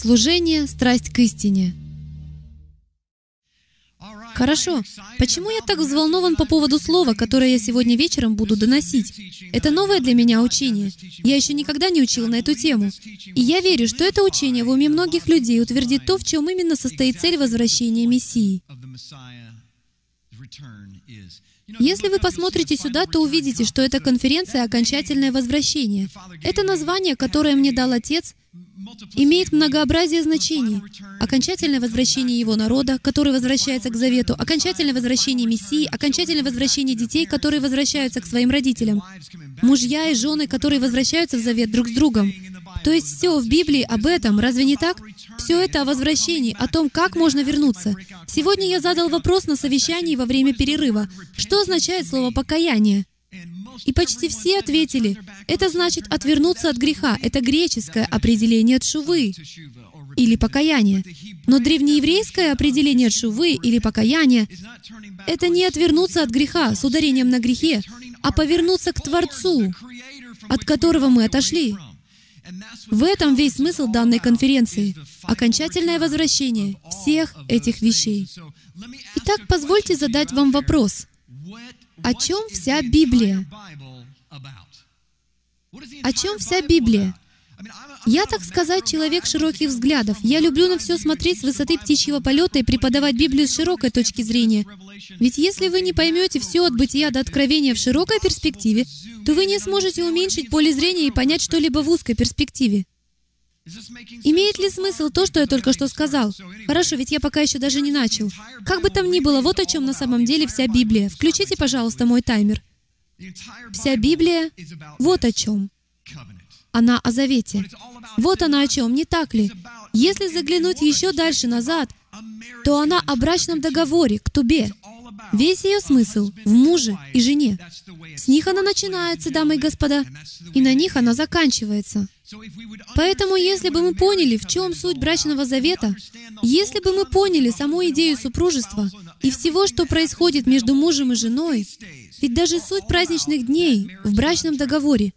Служение, страсть к истине. Хорошо. Почему я так взволнован по поводу слова, которое я сегодня вечером буду доносить? Это новое для меня учение. Я еще никогда не учил на эту тему. И я верю, что это учение в уме многих людей утвердит то, в чем именно состоит цель возвращения Мессии. Если вы посмотрите сюда, то увидите, что эта конференция «Окончательное возвращение». Это название, которое мне дал Отец, имеет многообразие значений. Окончательное возвращение его народа, который возвращается к завету, окончательное возвращение Мессии, окончательное возвращение детей, которые возвращаются к своим родителям, мужья и жены, которые возвращаются в завет друг с другом. То есть все в Библии об этом, разве не так? Все это о возвращении, о том, как можно вернуться. Сегодня я задал вопрос на совещании во время перерыва. Что означает слово «покаяние»? И почти все ответили, это значит отвернуться от греха. Это греческое определение тшувы или покаяние. Но древнееврейское определение тшувы или покаяния — это не отвернуться от греха с ударением на грехе, а повернуться к Творцу, от которого мы отошли. В этом весь смысл данной конференции — окончательное возвращение всех этих вещей. Итак, позвольте задать вам вопрос. О чем вся Библия? О чем вся Библия? Я, так сказать, человек широких взглядов. Я люблю на все смотреть с высоты птичьего полета и преподавать Библию с широкой точки зрения. Ведь если вы не поймете все от бытия до откровения в широкой перспективе, то вы не сможете уменьшить поле зрения и понять что-либо в узкой перспективе. Имеет ли смысл то, что я только что сказал? Хорошо, ведь я пока еще даже не начал. Как бы там ни было, вот о чем на самом деле вся Библия. Включите, пожалуйста, мой таймер. Вся Библия вот о чем. Она о завете. Вот она о чем, не так ли? Если заглянуть еще дальше назад, то она о брачном договоре, к тубе. Весь ее смысл в муже и жене. С них она начинается, дамы и господа, и на них она заканчивается. Поэтому, если бы мы поняли, в чем суть брачного завета, если бы мы поняли саму идею супружества и всего, что происходит между мужем и женой, ведь даже суть праздничных дней в брачном договоре,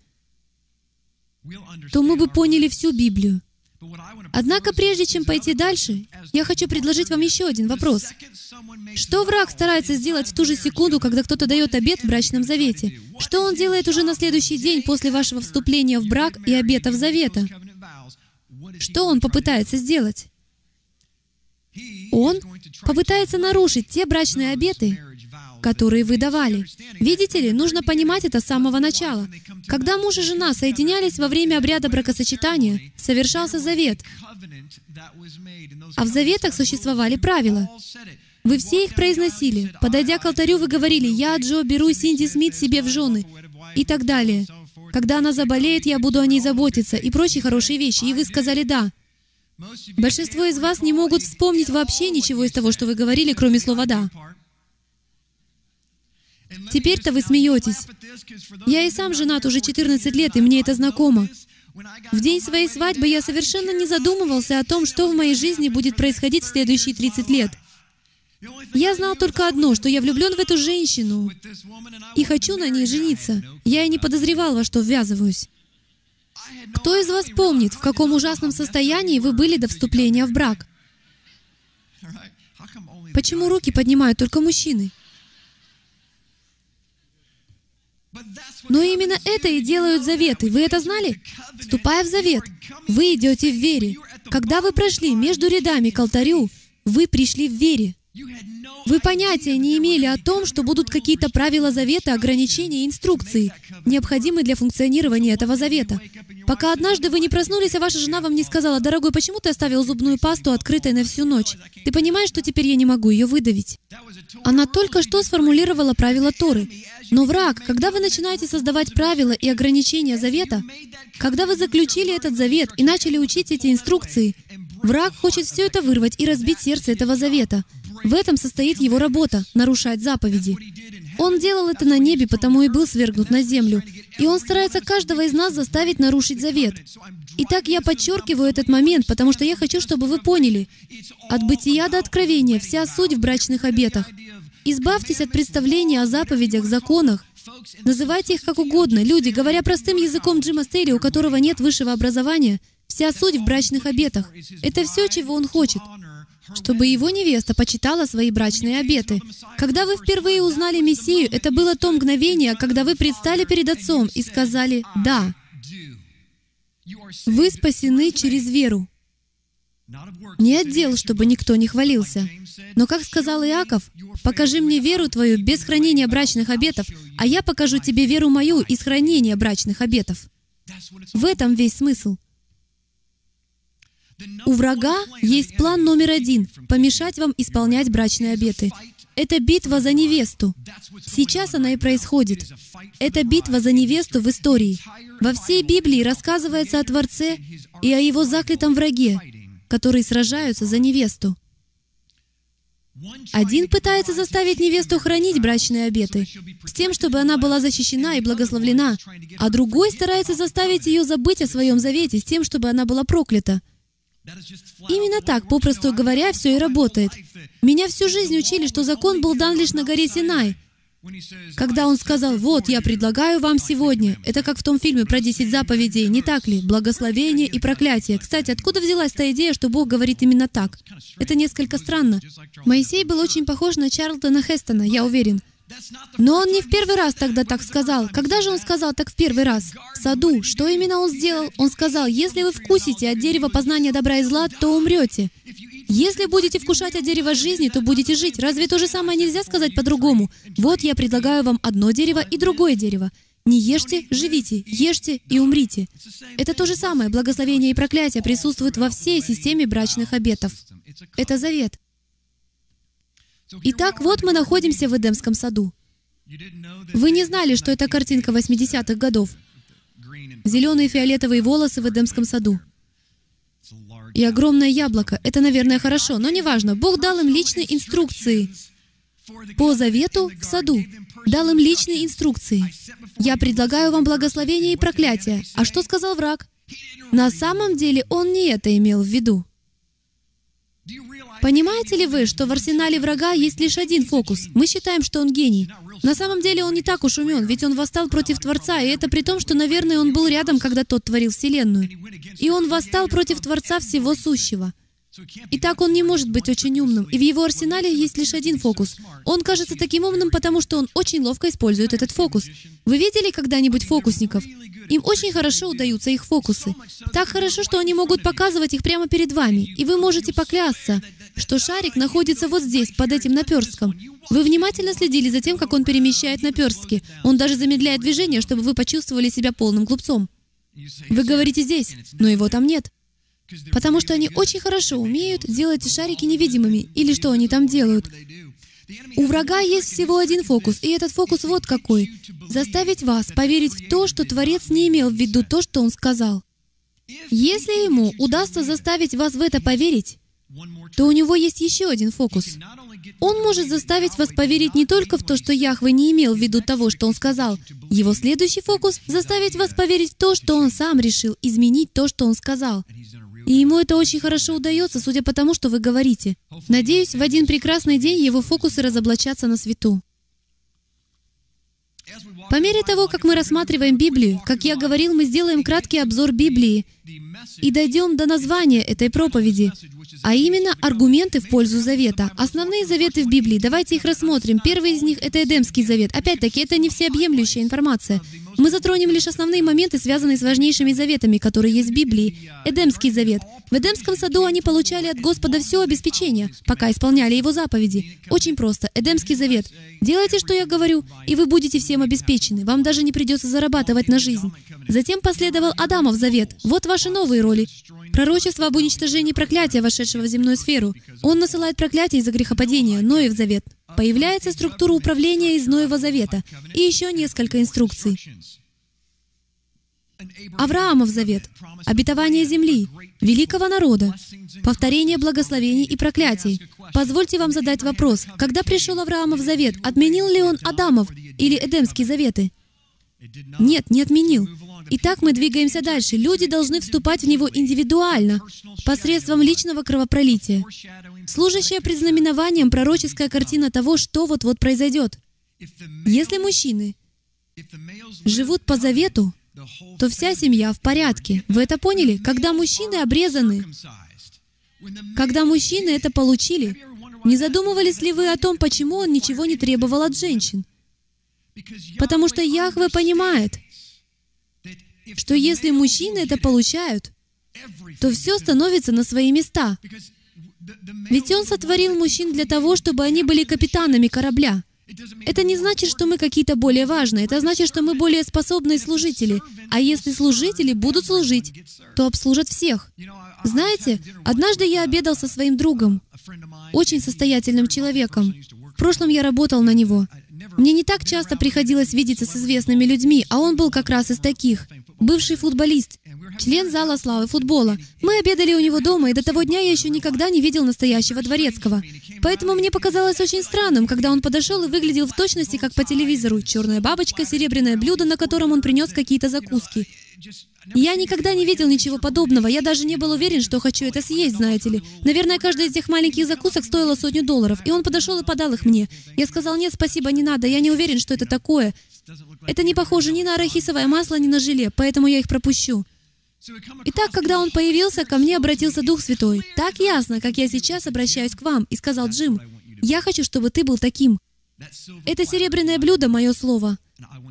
то мы бы поняли всю Библию. Однако, прежде чем пойти дальше, я хочу предложить вам еще один вопрос. Что враг старается сделать в ту же секунду, когда кто-то дает обет в брачном завете? Что он делает уже на следующий день после вашего вступления в брак и обетов завета? Что он попытается сделать? Он попытается нарушить те брачные обеты, которые вы давали. Видите ли, нужно понимать это с самого начала. Когда муж и жена соединялись во время обряда бракосочетания, совершался завет. А в заветах существовали правила. Вы все их произносили. Подойдя к алтарю, вы говорили, «Я, Джо, беру Синди Смит себе в жены» и так далее. Когда она заболеет, я буду о ней заботиться и прочие хорошие вещи. И вы сказали «да». Большинство из вас не могут вспомнить вообще ничего из того, что вы говорили, кроме слова «да». Теперь-то вы смеетесь. Я и сам женат уже 14 лет, и мне это знакомо. В день своей свадьбы я совершенно не задумывался о том, что в моей жизни будет происходить в следующие 30 лет. Я знал только одно, что я влюблен в эту женщину и хочу на ней жениться. Я и не подозревал, во что ввязываюсь. Кто из вас помнит, в каком ужасном состоянии вы были до вступления в брак? Почему руки поднимают только мужчины? Но именно это и делают заветы. Вы это знали? Вступая в завет, вы идете в вере. Когда вы прошли между рядами к алтарю, вы пришли в вере. Вы понятия не имели о том, что будут какие-то правила завета, ограничения и инструкции, необходимые для функционирования этого завета. Пока однажды вы не проснулись, а ваша жена вам не сказала, «Дорогой, почему ты оставил зубную пасту открытой на всю ночь? Ты понимаешь, что теперь я не могу ее выдавить?» Она только что сформулировала правила Торы. Но враг, когда вы начинаете создавать правила и ограничения завета, когда вы заключили этот завет и начали учить эти инструкции, враг хочет все это вырвать и разбить сердце этого завета — в этом состоит его работа — нарушать заповеди. Он делал это на небе, потому и был свергнут на землю. И он старается каждого из нас заставить нарушить завет. Итак, я подчеркиваю этот момент, потому что я хочу, чтобы вы поняли. От бытия до откровения вся суть в брачных обетах. Избавьтесь от представления о заповедях, законах. Называйте их как угодно. Люди, говоря простым языком Джима Стейли, у которого нет высшего образования, Вся суть в брачных обетах. Это все, чего Он хочет чтобы его невеста почитала свои брачные обеты. Когда вы впервые узнали Мессию, это было то мгновение, когда вы предстали перед Отцом и сказали «Да». Вы спасены через веру. Не отдел, чтобы никто не хвалился. Но, как сказал Иаков, «Покажи мне веру твою без хранения брачных обетов, а я покажу тебе веру мою из хранения брачных обетов». В этом весь смысл — у врага есть план номер один — помешать вам исполнять брачные обеты. Это битва за невесту. Сейчас она и происходит. Это битва за невесту в истории. Во всей Библии рассказывается о Творце и о его заклятом враге, которые сражаются за невесту. Один пытается заставить невесту хранить брачные обеты, с тем, чтобы она была защищена и благословлена, а другой старается заставить ее забыть о своем завете, с тем, чтобы она была проклята. Именно так, попросту говоря, все и работает. Меня всю жизнь учили, что закон был дан лишь на горе Синай. Когда он сказал, «Вот, я предлагаю вам сегодня», это как в том фильме про 10 заповедей, не так ли? Благословение и проклятие. Кстати, откуда взялась та идея, что Бог говорит именно так? Это несколько странно. Моисей был очень похож на Чарлтона Хестона, я уверен. Но он не в первый раз тогда так сказал. Когда же он сказал так в первый раз? В саду. Что именно он сделал? Он сказал, если вы вкусите от дерева познания добра и зла, то умрете. Если будете вкушать от дерева жизни, то будете жить. Разве то же самое нельзя сказать по-другому? Вот я предлагаю вам одно дерево и другое дерево. Не ешьте, живите, ешьте и умрите. Это то же самое. Благословение и проклятие присутствуют во всей системе брачных обетов. Это завет. Итак, вот мы находимся в Эдемском саду. Вы не знали, что это картинка 80-х годов. Зеленые фиолетовые волосы в Эдемском саду. И огромное яблоко. Это, наверное, хорошо, но неважно. Бог дал им личные инструкции по завету в саду. Дал им личные инструкции. Я предлагаю вам благословение и проклятие. А что сказал враг? На самом деле он не это имел в виду. Понимаете ли вы, что в арсенале врага есть лишь один фокус? Мы считаем, что он гений. На самом деле он не так уж умен, ведь он восстал против Творца, и это при том, что, наверное, он был рядом, когда тот творил Вселенную. И он восстал против Творца всего сущего. Итак, он не может быть очень умным, и в его арсенале есть лишь один фокус. Он кажется таким умным, потому что он очень ловко использует этот фокус. Вы видели когда-нибудь фокусников? Им очень хорошо удаются их фокусы. Так хорошо, что они могут показывать их прямо перед вами, и вы можете поклясться, что шарик находится вот здесь, под этим наперстком. Вы внимательно следили за тем, как он перемещает наперстки. Он даже замедляет движение, чтобы вы почувствовали себя полным глупцом. Вы говорите здесь, но его там нет. Потому что они очень хорошо умеют делать шарики невидимыми, или что они там делают. У врага есть всего один фокус, и этот фокус вот какой. Заставить вас поверить в то, что Творец не имел в виду то, что Он сказал. Если ему удастся заставить вас в это поверить, то у него есть еще один фокус. Он может заставить вас поверить не только в то, что Яхве не имел в виду того, что он сказал. Его следующий фокус — заставить вас поверить в то, что он сам решил изменить то, что он сказал. И ему это очень хорошо удается, судя по тому, что вы говорите. Надеюсь, в один прекрасный день его фокусы разоблачатся на свету. По мере того, как мы рассматриваем Библию, как я говорил, мы сделаем краткий обзор Библии и дойдем до названия этой проповеди, а именно аргументы в пользу завета. Основные заветы в Библии, давайте их рассмотрим. Первый из них — это Эдемский завет. Опять-таки, это не всеобъемлющая информация. Мы затронем лишь основные моменты, связанные с важнейшими заветами, которые есть в Библии. Эдемский завет. В Эдемском саду они получали от Господа все обеспечение, пока исполняли Его заповеди. Очень просто. Эдемский завет. Делайте, что я говорю, и вы будете всем обеспечены. Вам даже не придется зарабатывать на жизнь. Затем последовал Адамов завет. Вот ваши новые роли. Пророчество об уничтожении проклятия, вошедшего в земную сферу. Он насылает проклятие из-за грехопадения, Ноев завет. Появляется структура управления из Ноева завета и еще несколько инструкций. Авраамов завет, обетование земли, великого народа, повторение благословений и проклятий. Позвольте вам задать вопрос. Когда пришел Авраамов завет, отменил ли он Адамов или Эдемские заветы? Нет, не отменил. Итак, мы двигаемся дальше. Люди должны вступать в него индивидуально, посредством личного кровопролития. Служащая предзнаменованием пророческая картина того, что вот-вот произойдет. Если мужчины живут по завету, то вся семья в порядке. Вы это поняли? Когда мужчины обрезаны, когда мужчины это получили, не задумывались ли вы о том, почему он ничего не требовал от женщин? Потому что Яхве понимает, что если мужчины это получают, то все становится на свои места. Ведь Он сотворил мужчин для того, чтобы они были капитанами корабля. Это не значит, что мы какие-то более важные. Это значит, что мы более способные служители. А если служители будут служить, то обслужат всех. Знаете, однажды я обедал со своим другом, очень состоятельным человеком. В прошлом я работал на него. Мне не так часто приходилось видеться с известными людьми, а он был как раз из таких. Бывший футболист, член зала славы футбола. Мы обедали у него дома, и до того дня я еще никогда не видел настоящего дворецкого. Поэтому мне показалось очень странным, когда он подошел и выглядел в точности, как по телевизору. Черная бабочка, серебряное блюдо, на котором он принес какие-то закуски. Я никогда не видел ничего подобного. Я даже не был уверен, что хочу это съесть, знаете ли. Наверное, каждая из этих маленьких закусок стоила сотню долларов, и он подошел и подал их мне. Я сказал, нет, спасибо, не надо, я не уверен, что это такое. Это не похоже ни на арахисовое масло, ни на желе, поэтому я их пропущу. Итак, когда он появился, ко мне обратился Дух Святой. Так ясно, как я сейчас обращаюсь к вам, и сказал, Джим, я хочу, чтобы ты был таким. Это серебряное блюдо — мое слово.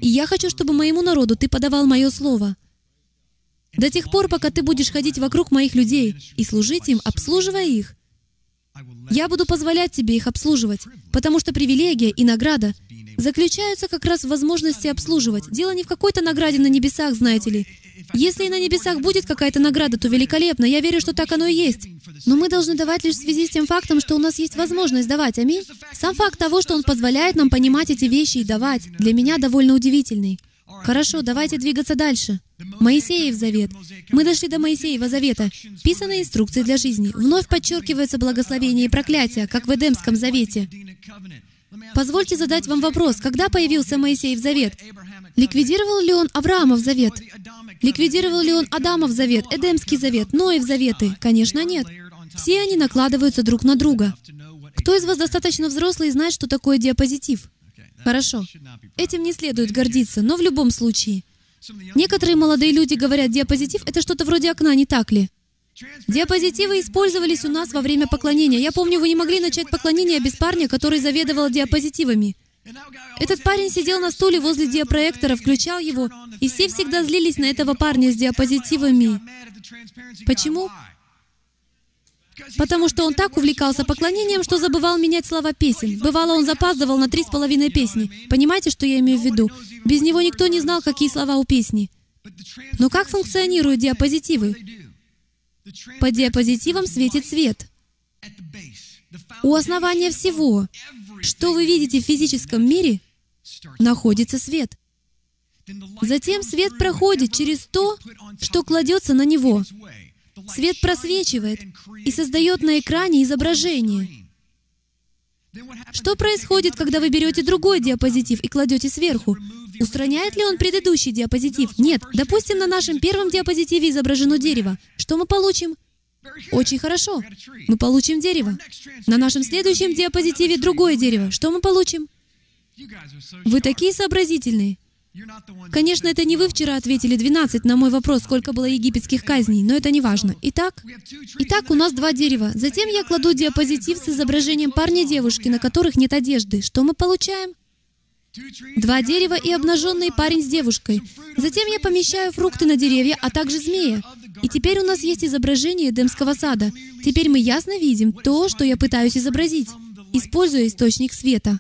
И я хочу, чтобы моему народу ты подавал мое слово. До тех пор, пока ты будешь ходить вокруг моих людей и служить им, обслуживая их, я буду позволять тебе их обслуживать, потому что привилегия и награда заключаются как раз в возможности обслуживать. Дело не в какой-то награде на небесах, знаете ли. Если и на небесах будет какая-то награда, то великолепно. Я верю, что так оно и есть. Но мы должны давать лишь в связи с тем фактом, что у нас есть возможность давать. Аминь. Сам факт того, что Он позволяет нам понимать эти вещи и давать, для меня довольно удивительный. Хорошо, давайте двигаться дальше. Моисеев завет. Мы дошли до Моисеева завета. Писанные инструкции для жизни. Вновь подчеркивается благословение и проклятие, как в Эдемском завете. Позвольте задать вам вопрос. Когда появился Моисеев завет? Ликвидировал ли он Авраамов завет? Ликвидировал ли он Адамов завет, Эдемский завет, Ноев заветы? Конечно, нет. Все они накладываются друг на друга. Кто из вас достаточно взрослый и знает, что такое диапозитив? Хорошо. Этим не следует гордиться, но в любом случае. Некоторые молодые люди говорят, диапозитив — это что-то вроде окна, не так ли? Диапозитивы использовались у нас во время поклонения. Я помню, вы не могли начать поклонение без парня, который заведовал диапозитивами. Этот парень сидел на стуле возле диапроектора, включал его, и все всегда злились на этого парня с диапозитивами. Почему? Потому что он так увлекался поклонением, что забывал менять слова песен. Бывало, он запаздывал на три с половиной песни. Понимаете, что я имею в виду? Без него никто не знал, какие слова у песни. Но как функционируют диапозитивы? По диапозитивам светит свет. У основания всего, что вы видите в физическом мире, находится свет. Затем свет проходит через то, что кладется на него. Свет просвечивает и создает на экране изображение. Что происходит, когда вы берете другой диапозитив и кладете сверху? Устраняет ли он предыдущий диапозитив? Нет. Допустим, на нашем первом диапозитиве изображено дерево. Что мы получим? Очень хорошо. Мы получим дерево. На нашем следующем диапозитиве другое дерево. Что мы получим? Вы такие сообразительные. Конечно, это не вы вчера ответили 12 на мой вопрос, сколько было египетских казней, но это не важно. Итак, итак, у нас два дерева. Затем я кладу диапозитив с изображением парня и девушки, на которых нет одежды. Что мы получаем? Два дерева и обнаженный парень с девушкой. Затем я помещаю фрукты на деревья, а также змея. И теперь у нас есть изображение Эдемского сада. Теперь мы ясно видим то, что я пытаюсь изобразить, используя источник света.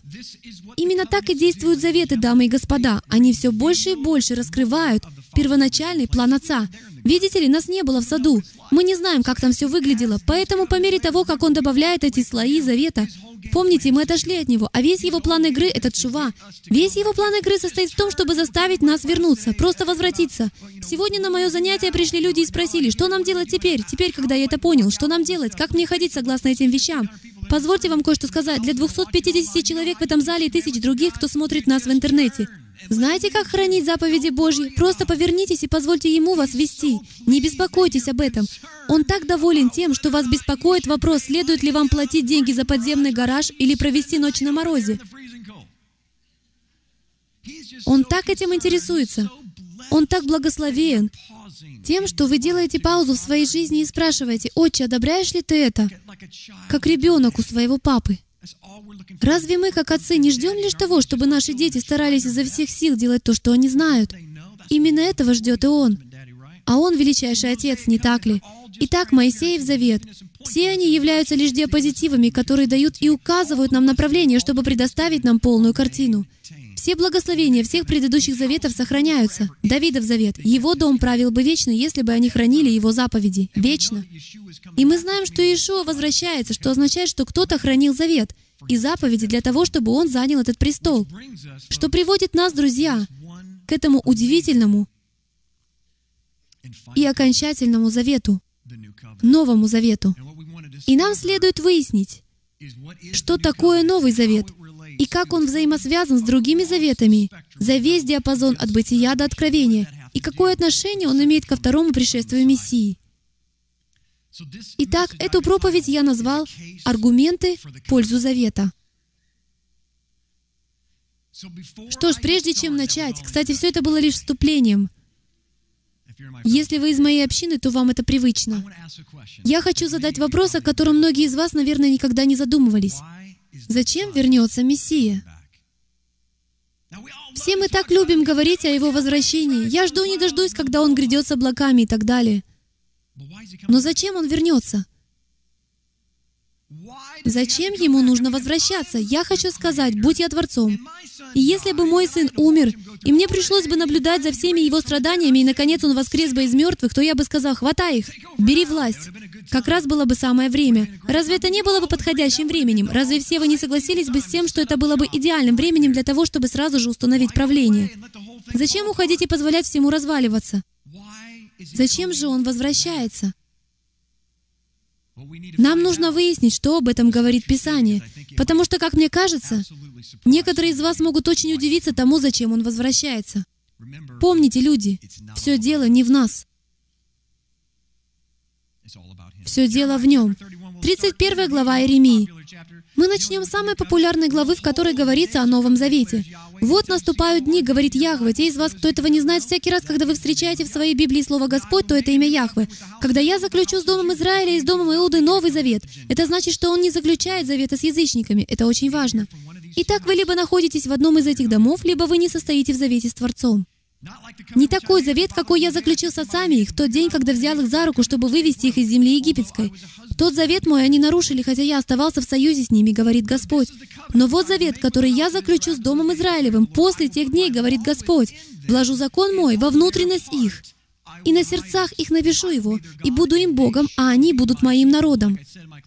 Именно так и действуют заветы, дамы и господа. Они все больше и больше раскрывают первоначальный план Отца. Видите ли, нас не было в саду. Мы не знаем, как там все выглядело. Поэтому по мере того, как Он добавляет эти слои завета, Помните, мы отошли от него, а весь его план игры — это шува. Весь его план игры состоит в том, чтобы заставить нас вернуться, просто возвратиться. Сегодня на мое занятие пришли люди и спросили, что нам делать теперь, теперь, когда я это понял, что нам делать, как мне ходить согласно этим вещам. Позвольте вам кое-что сказать. Для 250 человек в этом зале и тысяч других, кто смотрит нас в интернете. Знаете, как хранить заповеди Божьи? Просто повернитесь и позвольте Ему вас вести. Не беспокойтесь об этом. Он так доволен тем, что вас беспокоит вопрос, следует ли вам платить деньги за подземный гараж или провести ночь на морозе. Он так этим интересуется. Он так благословен тем, что вы делаете паузу в своей жизни и спрашиваете, «Отче, одобряешь ли ты это?» Как ребенок у своего папы. Разве мы, как отцы, не ждем лишь того, чтобы наши дети старались изо всех сил делать то, что они знают? Именно этого ждет и Он. А Он величайший Отец, не так ли? Итак, Моисеев завет. Все они являются лишь диапозитивами, которые дают и указывают нам направление, чтобы предоставить нам полную картину. Все благословения всех предыдущих заветов сохраняются. Давидов завет. Его дом правил бы вечно, если бы они хранили его заповеди. Вечно. И мы знаем, что Иешуа возвращается, что означает, что кто-то хранил завет и заповеди для того, чтобы он занял этот престол. Что приводит нас, друзья, к этому удивительному и окончательному завету, Новому Завету. И нам следует выяснить, что такое Новый Завет и как он взаимосвязан с другими заветами за весь диапазон от бытия до откровения, и какое отношение он имеет ко второму пришествию Мессии. Итак, эту проповедь я назвал «Аргументы в пользу завета». Что ж, прежде чем начать, кстати, все это было лишь вступлением. Если вы из моей общины, то вам это привычно. Я хочу задать вопрос, о котором многие из вас, наверное, никогда не задумывались. Зачем вернется Мессия? Все мы так любим говорить о Его возвращении. Я жду не дождусь, когда Он грядет с облаками и так далее. Но зачем Он вернется? Зачем ему нужно возвращаться? Я хочу сказать, будь я Творцом. И если бы мой сын умер, и мне пришлось бы наблюдать за всеми его страданиями, и, наконец, он воскрес бы из мертвых, то я бы сказал, хватай их, бери власть. Как раз было бы самое время. Разве это не было бы подходящим временем? Разве все вы не согласились бы с тем, что это было бы идеальным временем для того, чтобы сразу же установить правление? Зачем уходить и позволять всему разваливаться? Зачем же он возвращается? Нам нужно выяснить, что об этом говорит Писание, потому что, как мне кажется, некоторые из вас могут очень удивиться тому, зачем он возвращается. Помните, люди, все дело не в нас. Все дело в нем. 31 глава Иеремии. Мы начнем с самой популярной главы, в которой говорится о Новом Завете. «Вот наступают дни, — говорит Яхве, — те из вас, кто этого не знает, всякий раз, когда вы встречаете в своей Библии слово «Господь», то это имя Яхве. Когда я заключу с Домом Израиля и с Домом Иуды Новый Завет, это значит, что он не заключает завета с язычниками. Это очень важно. Итак, вы либо находитесь в одном из этих домов, либо вы не состоите в завете с Творцом. Не такой завет, какой я заключил с отцами их в тот день, когда взял их за руку, чтобы вывести их из земли египетской. Тот завет мой они нарушили, хотя я оставался в союзе с ними, говорит Господь. Но вот завет, который я заключу с Домом Израилевым после тех дней, говорит Господь. Вложу закон мой во внутренность их, и на сердцах их напишу его, и буду им Богом, а они будут моим народом.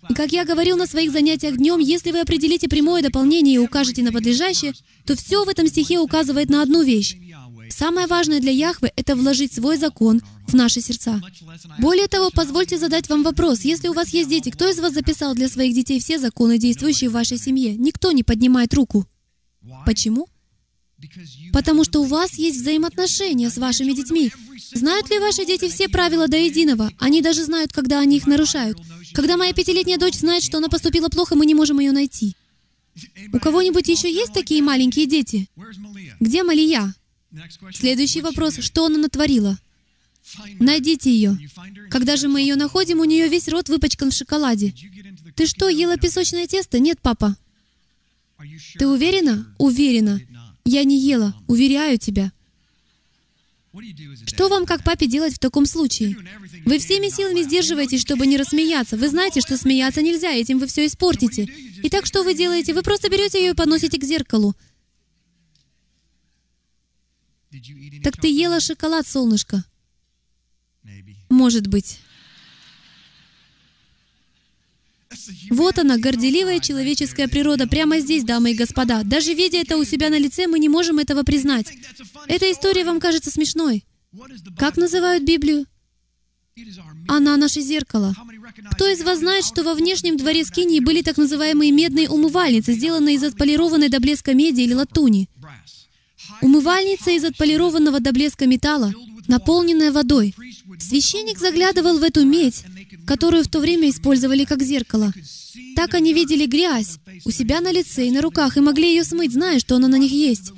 И как я говорил на своих занятиях днем, если вы определите прямое дополнение и укажете на подлежащее, то все в этом стихе указывает на одну вещь. Самое важное для Яхвы — это вложить свой закон в наши сердца. Более того, позвольте задать вам вопрос. Если у вас есть дети, кто из вас записал для своих детей все законы, действующие в вашей семье? Никто не поднимает руку. Почему? Потому что у вас есть взаимоотношения с вашими детьми. Знают ли ваши дети все правила до единого? Они даже знают, когда они их нарушают. Когда моя пятилетняя дочь знает, что она поступила плохо, мы не можем ее найти. У кого-нибудь еще есть такие маленькие дети? Где Малия? Следующий вопрос. Что она натворила? Найдите ее. Когда же мы ее находим, у нее весь рот выпачкан в шоколаде. Ты что, ела песочное тесто? Нет, папа. Ты уверена? Уверена. Я не ела. Уверяю тебя. Что вам, как папе, делать в таком случае? Вы всеми силами сдерживаетесь, чтобы не рассмеяться. Вы знаете, что смеяться нельзя, этим вы все испортите. Итак, что вы делаете? Вы просто берете ее и подносите к зеркалу. Так ты ела шоколад, солнышко? Может быть. Вот она, горделивая человеческая природа, прямо здесь, дамы и господа. Даже видя это у себя на лице, мы не можем этого признать. Эта история вам кажется смешной. Как называют Библию? Она наше зеркало. Кто из вас знает, что во внешнем дворе Скинии были так называемые медные умывальницы, сделанные из отполированной до блеска меди или латуни? Умывальница из отполированного до блеска металла, наполненная водой. Священник заглядывал в эту медь, которую в то время использовали как зеркало. Так они видели грязь у себя на лице и на руках и могли ее смыть, зная, что она на них есть.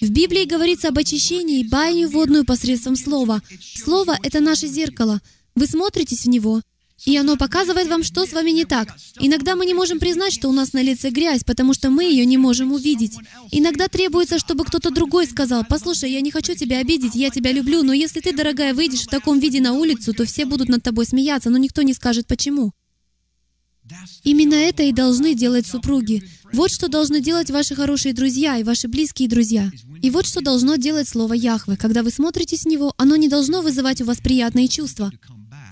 В Библии говорится об очищении, баню водную посредством Слова. Слово — это наше зеркало. Вы смотритесь в него, и оно показывает вам, что с вами не так. Иногда мы не можем признать, что у нас на лице грязь, потому что мы ее не можем увидеть. Иногда требуется, чтобы кто-то другой сказал, «Послушай, я не хочу тебя обидеть, я тебя люблю, но если ты, дорогая, выйдешь в таком виде на улицу, то все будут над тобой смеяться, но никто не скажет, почему». Именно это и должны делать супруги. Вот что должны делать ваши хорошие друзья и ваши близкие друзья. И вот что должно делать слово Яхве. Когда вы смотрите с него, оно не должно вызывать у вас приятные чувства.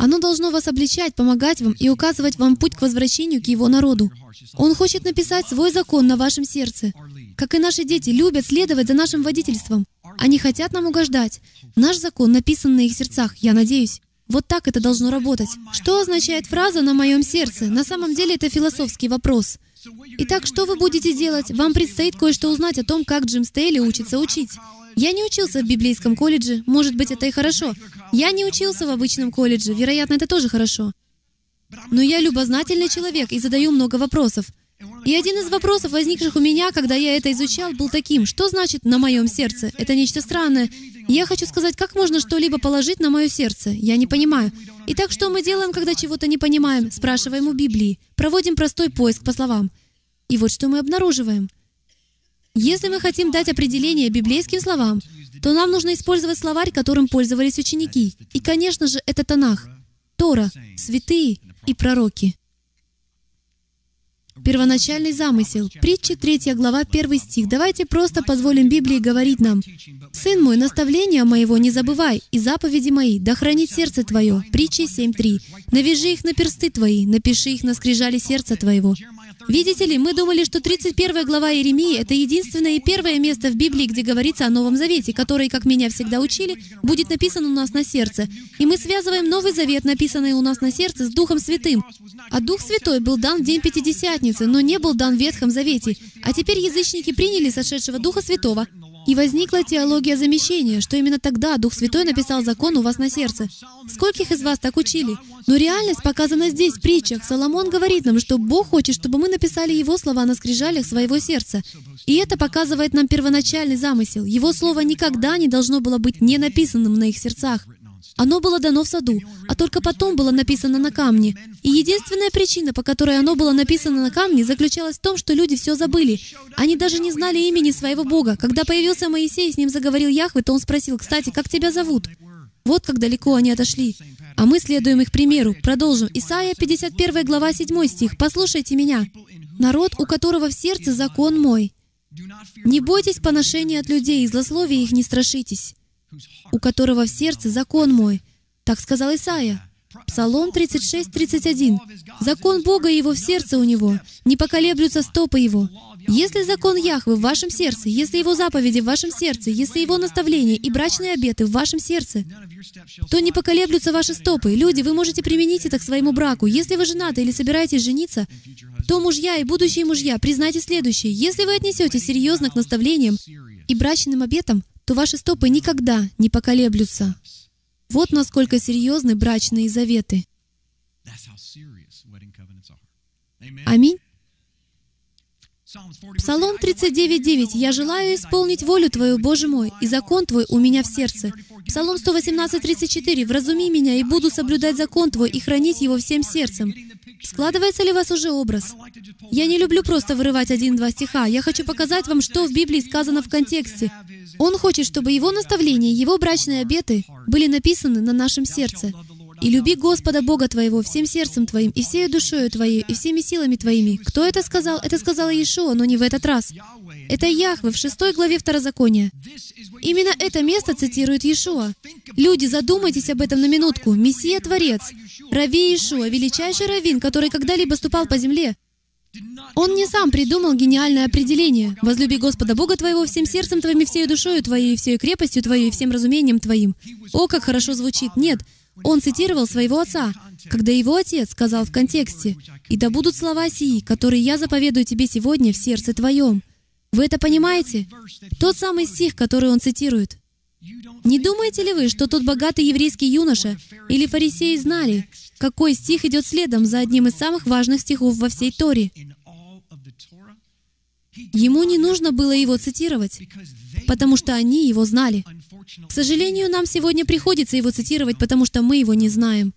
Оно должно вас обличать, помогать вам и указывать вам путь к возвращению к Его народу. Он хочет написать свой закон на вашем сердце. Как и наши дети любят следовать за нашим водительством. Они хотят нам угождать. Наш закон написан на их сердцах, я надеюсь. Вот так это должно работать. Что означает фраза «на моем сердце»? На самом деле это философский вопрос. Итак, что вы будете делать? Вам предстоит кое-что узнать о том, как Джим Стейли учится учить. Я не учился в библейском колледже, может быть, это и хорошо. Я не учился в обычном колледже, вероятно, это тоже хорошо. Но я любознательный человек и задаю много вопросов. И один из вопросов, возникших у меня, когда я это изучал, был таким, что значит «на моем сердце»? Это нечто странное. Я хочу сказать, как можно что-либо положить на мое сердце? Я не понимаю. Итак, что мы делаем, когда чего-то не понимаем? Спрашиваем у Библии. Проводим простой поиск по словам. И вот что мы обнаруживаем. Если мы хотим дать определение библейским словам, то нам нужно использовать словарь, которым пользовались ученики. И, конечно же, это Танах, Тора, святые и пророки. Первоначальный замысел. Притча 3 глава, 1 стих. Давайте просто позволим Библии говорить нам. «Сын мой, наставления моего не забывай, и заповеди мои, да хранит сердце твое». Притча 7.3. «Навяжи их на персты твои, напиши их на скрижали сердца твоего». Видите ли, мы думали, что 31 глава Иеремии — это единственное и первое место в Библии, где говорится о Новом Завете, который, как меня всегда учили, будет написан у нас на сердце. И мы связываем Новый Завет, написанный у нас на сердце, с Духом Святым. А Дух Святой был дан в день Пятидесятницы, но не был дан в Ветхом Завете. А теперь язычники приняли сошедшего Духа Святого, и возникла теология замещения, что именно тогда Дух Святой написал закон у вас на сердце. Скольких из вас так учили? Но реальность показана здесь, в притчах. Соломон говорит нам, что Бог хочет, чтобы мы написали Его слова на скрижалях своего сердца. И это показывает нам первоначальный замысел. Его Слово никогда не должно было быть не написанным на их сердцах. Оно было дано в саду, а только потом было написано на камне. И единственная причина, по которой оно было написано на камне, заключалась в том, что люди все забыли. Они даже не знали имени своего Бога. Когда появился Моисей, с ним заговорил Яхве, то он спросил, «Кстати, как тебя зовут?» Вот как далеко они отошли. А мы следуем их примеру. Продолжим. Исайя 51 глава 7 стих. «Послушайте меня. Народ, у которого в сердце закон мой. Не бойтесь поношения от людей, и злословия их не страшитесь у которого в сердце закон мой. Так сказал Исаия. Псалом 36, 31. «Закон Бога его в сердце у него, не поколеблются стопы его». Если закон Яхвы в вашем сердце, если его заповеди в вашем сердце, если его наставления и брачные обеты в вашем сердце, то не поколеблются ваши стопы. Люди, вы можете применить это к своему браку. Если вы женаты или собираетесь жениться, то мужья и будущие мужья, признайте следующее. Если вы отнесетесь серьезно к наставлениям и брачным обетам, то ваши стопы никогда не поколеблются. Вот насколько серьезны брачные заветы. Аминь. Псалом 39.9. «Я желаю исполнить волю Твою, Боже мой, и закон Твой у меня в сердце». Псалом 118.34. «Вразуми меня, и буду соблюдать закон Твой, и хранить его всем сердцем». Складывается ли у вас уже образ? Я не люблю просто вырывать один-два стиха. Я хочу показать вам, что в Библии сказано в контексте. Он хочет, чтобы его наставления, его брачные обеты были написаны на нашем сердце. «И люби Господа Бога твоего всем сердцем твоим, и всей душою твоей, и всеми силами твоими». Кто это сказал? Это сказала Иешуа, но не в этот раз. Это Яхве в шестой главе Второзакония. Именно это место цитирует Иешуа. Люди, задумайтесь об этом на минутку. Мессия-творец, Рави Иешуа, величайший раввин, который когда-либо ступал по земле, он не сам придумал гениальное определение. «Возлюби Господа Бога твоего всем сердцем твоим и всей душою твоей, и всей крепостью твоей, и всем разумением твоим». О, как хорошо звучит! Нет, он цитировал своего отца, когда его отец сказал в контексте, «И да будут слова сии, которые я заповедую тебе сегодня в сердце твоем». Вы это понимаете? Тот самый стих, который он цитирует. Не думаете ли вы, что тот богатый еврейский юноша или фарисеи знали, какой стих идет следом за одним из самых важных стихов во всей Торе? Ему не нужно было его цитировать, потому что они его знали. К сожалению, нам сегодня приходится его цитировать, потому что мы его не знаем.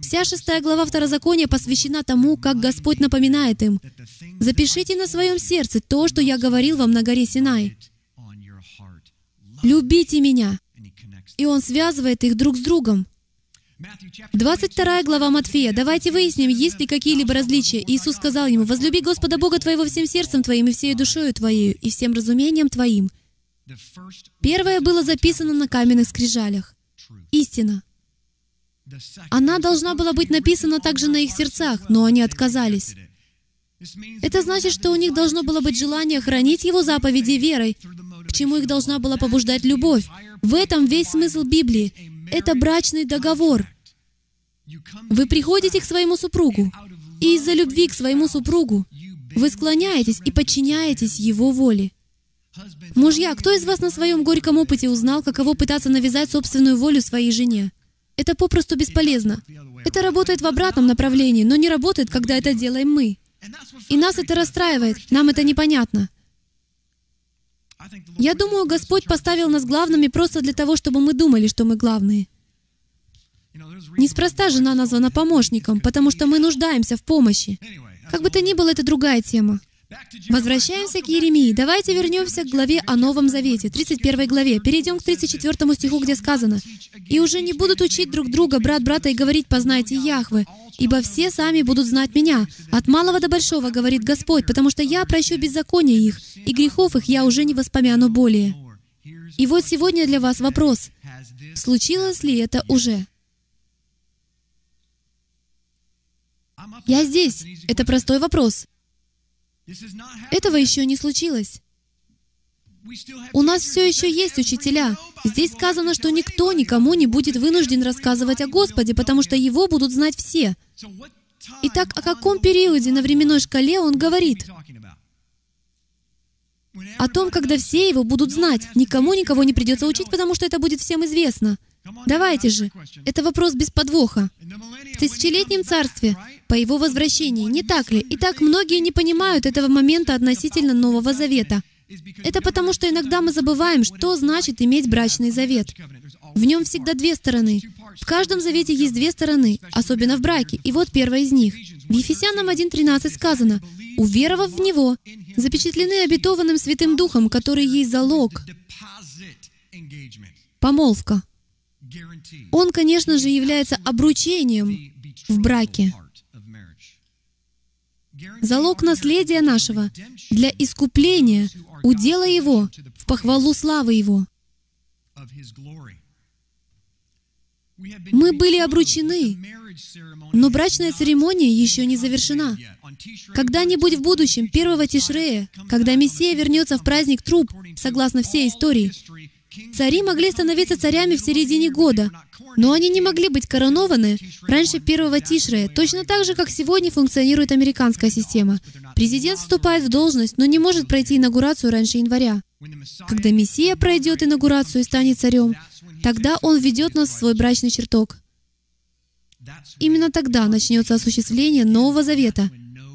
Вся шестая глава Второзакония посвящена тому, как Господь напоминает им. «Запишите на своем сердце то, что я говорил вам на горе Синай. Любите меня». И Он связывает их друг с другом. 22 глава Матфея. Давайте выясним, есть ли какие-либо различия. Иисус сказал ему, «Возлюби Господа Бога твоего всем сердцем твоим и всей душою твоею и всем разумением твоим». Первое было записано на каменных скрижалях. Истина. Она должна была быть написана также на их сердцах, но они отказались. Это значит, что у них должно было быть желание хранить Его заповеди верой, к чему их должна была побуждать любовь. В этом весь смысл Библии. Это брачный договор. Вы приходите к своему супругу, и из-за любви к своему супругу вы склоняетесь и подчиняетесь Его воле. Мужья, кто из вас на своем горьком опыте узнал, каково пытаться навязать собственную волю своей жене? Это попросту бесполезно. Это работает в обратном направлении, но не работает, когда это делаем мы. И нас это расстраивает, нам это непонятно. Я думаю, Господь поставил нас главными просто для того, чтобы мы думали, что мы главные. Неспроста жена названа помощником, потому что мы нуждаемся в помощи. Как бы то ни было, это другая тема. Возвращаемся к Еремии. Давайте вернемся к главе о Новом Завете, 31 главе. Перейдем к 34 стиху, где сказано, «И уже не будут учить друг друга, брат брата, и говорить, познайте Яхвы, ибо все сами будут знать Меня. От малого до большого, говорит Господь, потому что Я прощу беззаконие их, и грехов их я уже не воспомяну более». И вот сегодня для вас вопрос. Случилось ли это уже? Я здесь. Это простой вопрос. Этого еще не случилось. У нас все еще есть учителя. Здесь сказано, что никто никому не будет вынужден рассказывать о Господе, потому что Его будут знать все. Итак, о каком периоде на временной шкале он говорит? О том, когда все его будут знать. Никому никого не придется учить, потому что это будет всем известно. Давайте же. Это вопрос без подвоха. В тысячелетнем царстве, по его возвращении, не так ли? Итак, многие не понимают этого момента относительно Нового Завета. Это потому, что иногда мы забываем, что значит иметь брачный завет. В нем всегда две стороны. В каждом завете есть две стороны, особенно в браке. И вот первая из них. В Ефесянам 1.13 сказано, «Уверовав в Него, запечатлены обетованным Святым Духом, который есть залог». Помолвка. Он, конечно же, является обручением в браке. Залог наследия нашего для искупления, удела Его, в похвалу славы Его. Мы были обручены, но брачная церемония еще не завершена. Когда-нибудь в будущем, первого Тишрея, когда Мессия вернется в праздник труп, согласно всей истории, Цари могли становиться царями в середине года, но они не могли быть коронованы раньше первого Тишрея, точно так же, как сегодня функционирует американская система. Президент вступает в должность, но не может пройти инаугурацию раньше января. Когда Мессия пройдет инаугурацию и станет царем, тогда он введет нас в свой брачный чертог. Именно тогда начнется осуществление Нового Завета.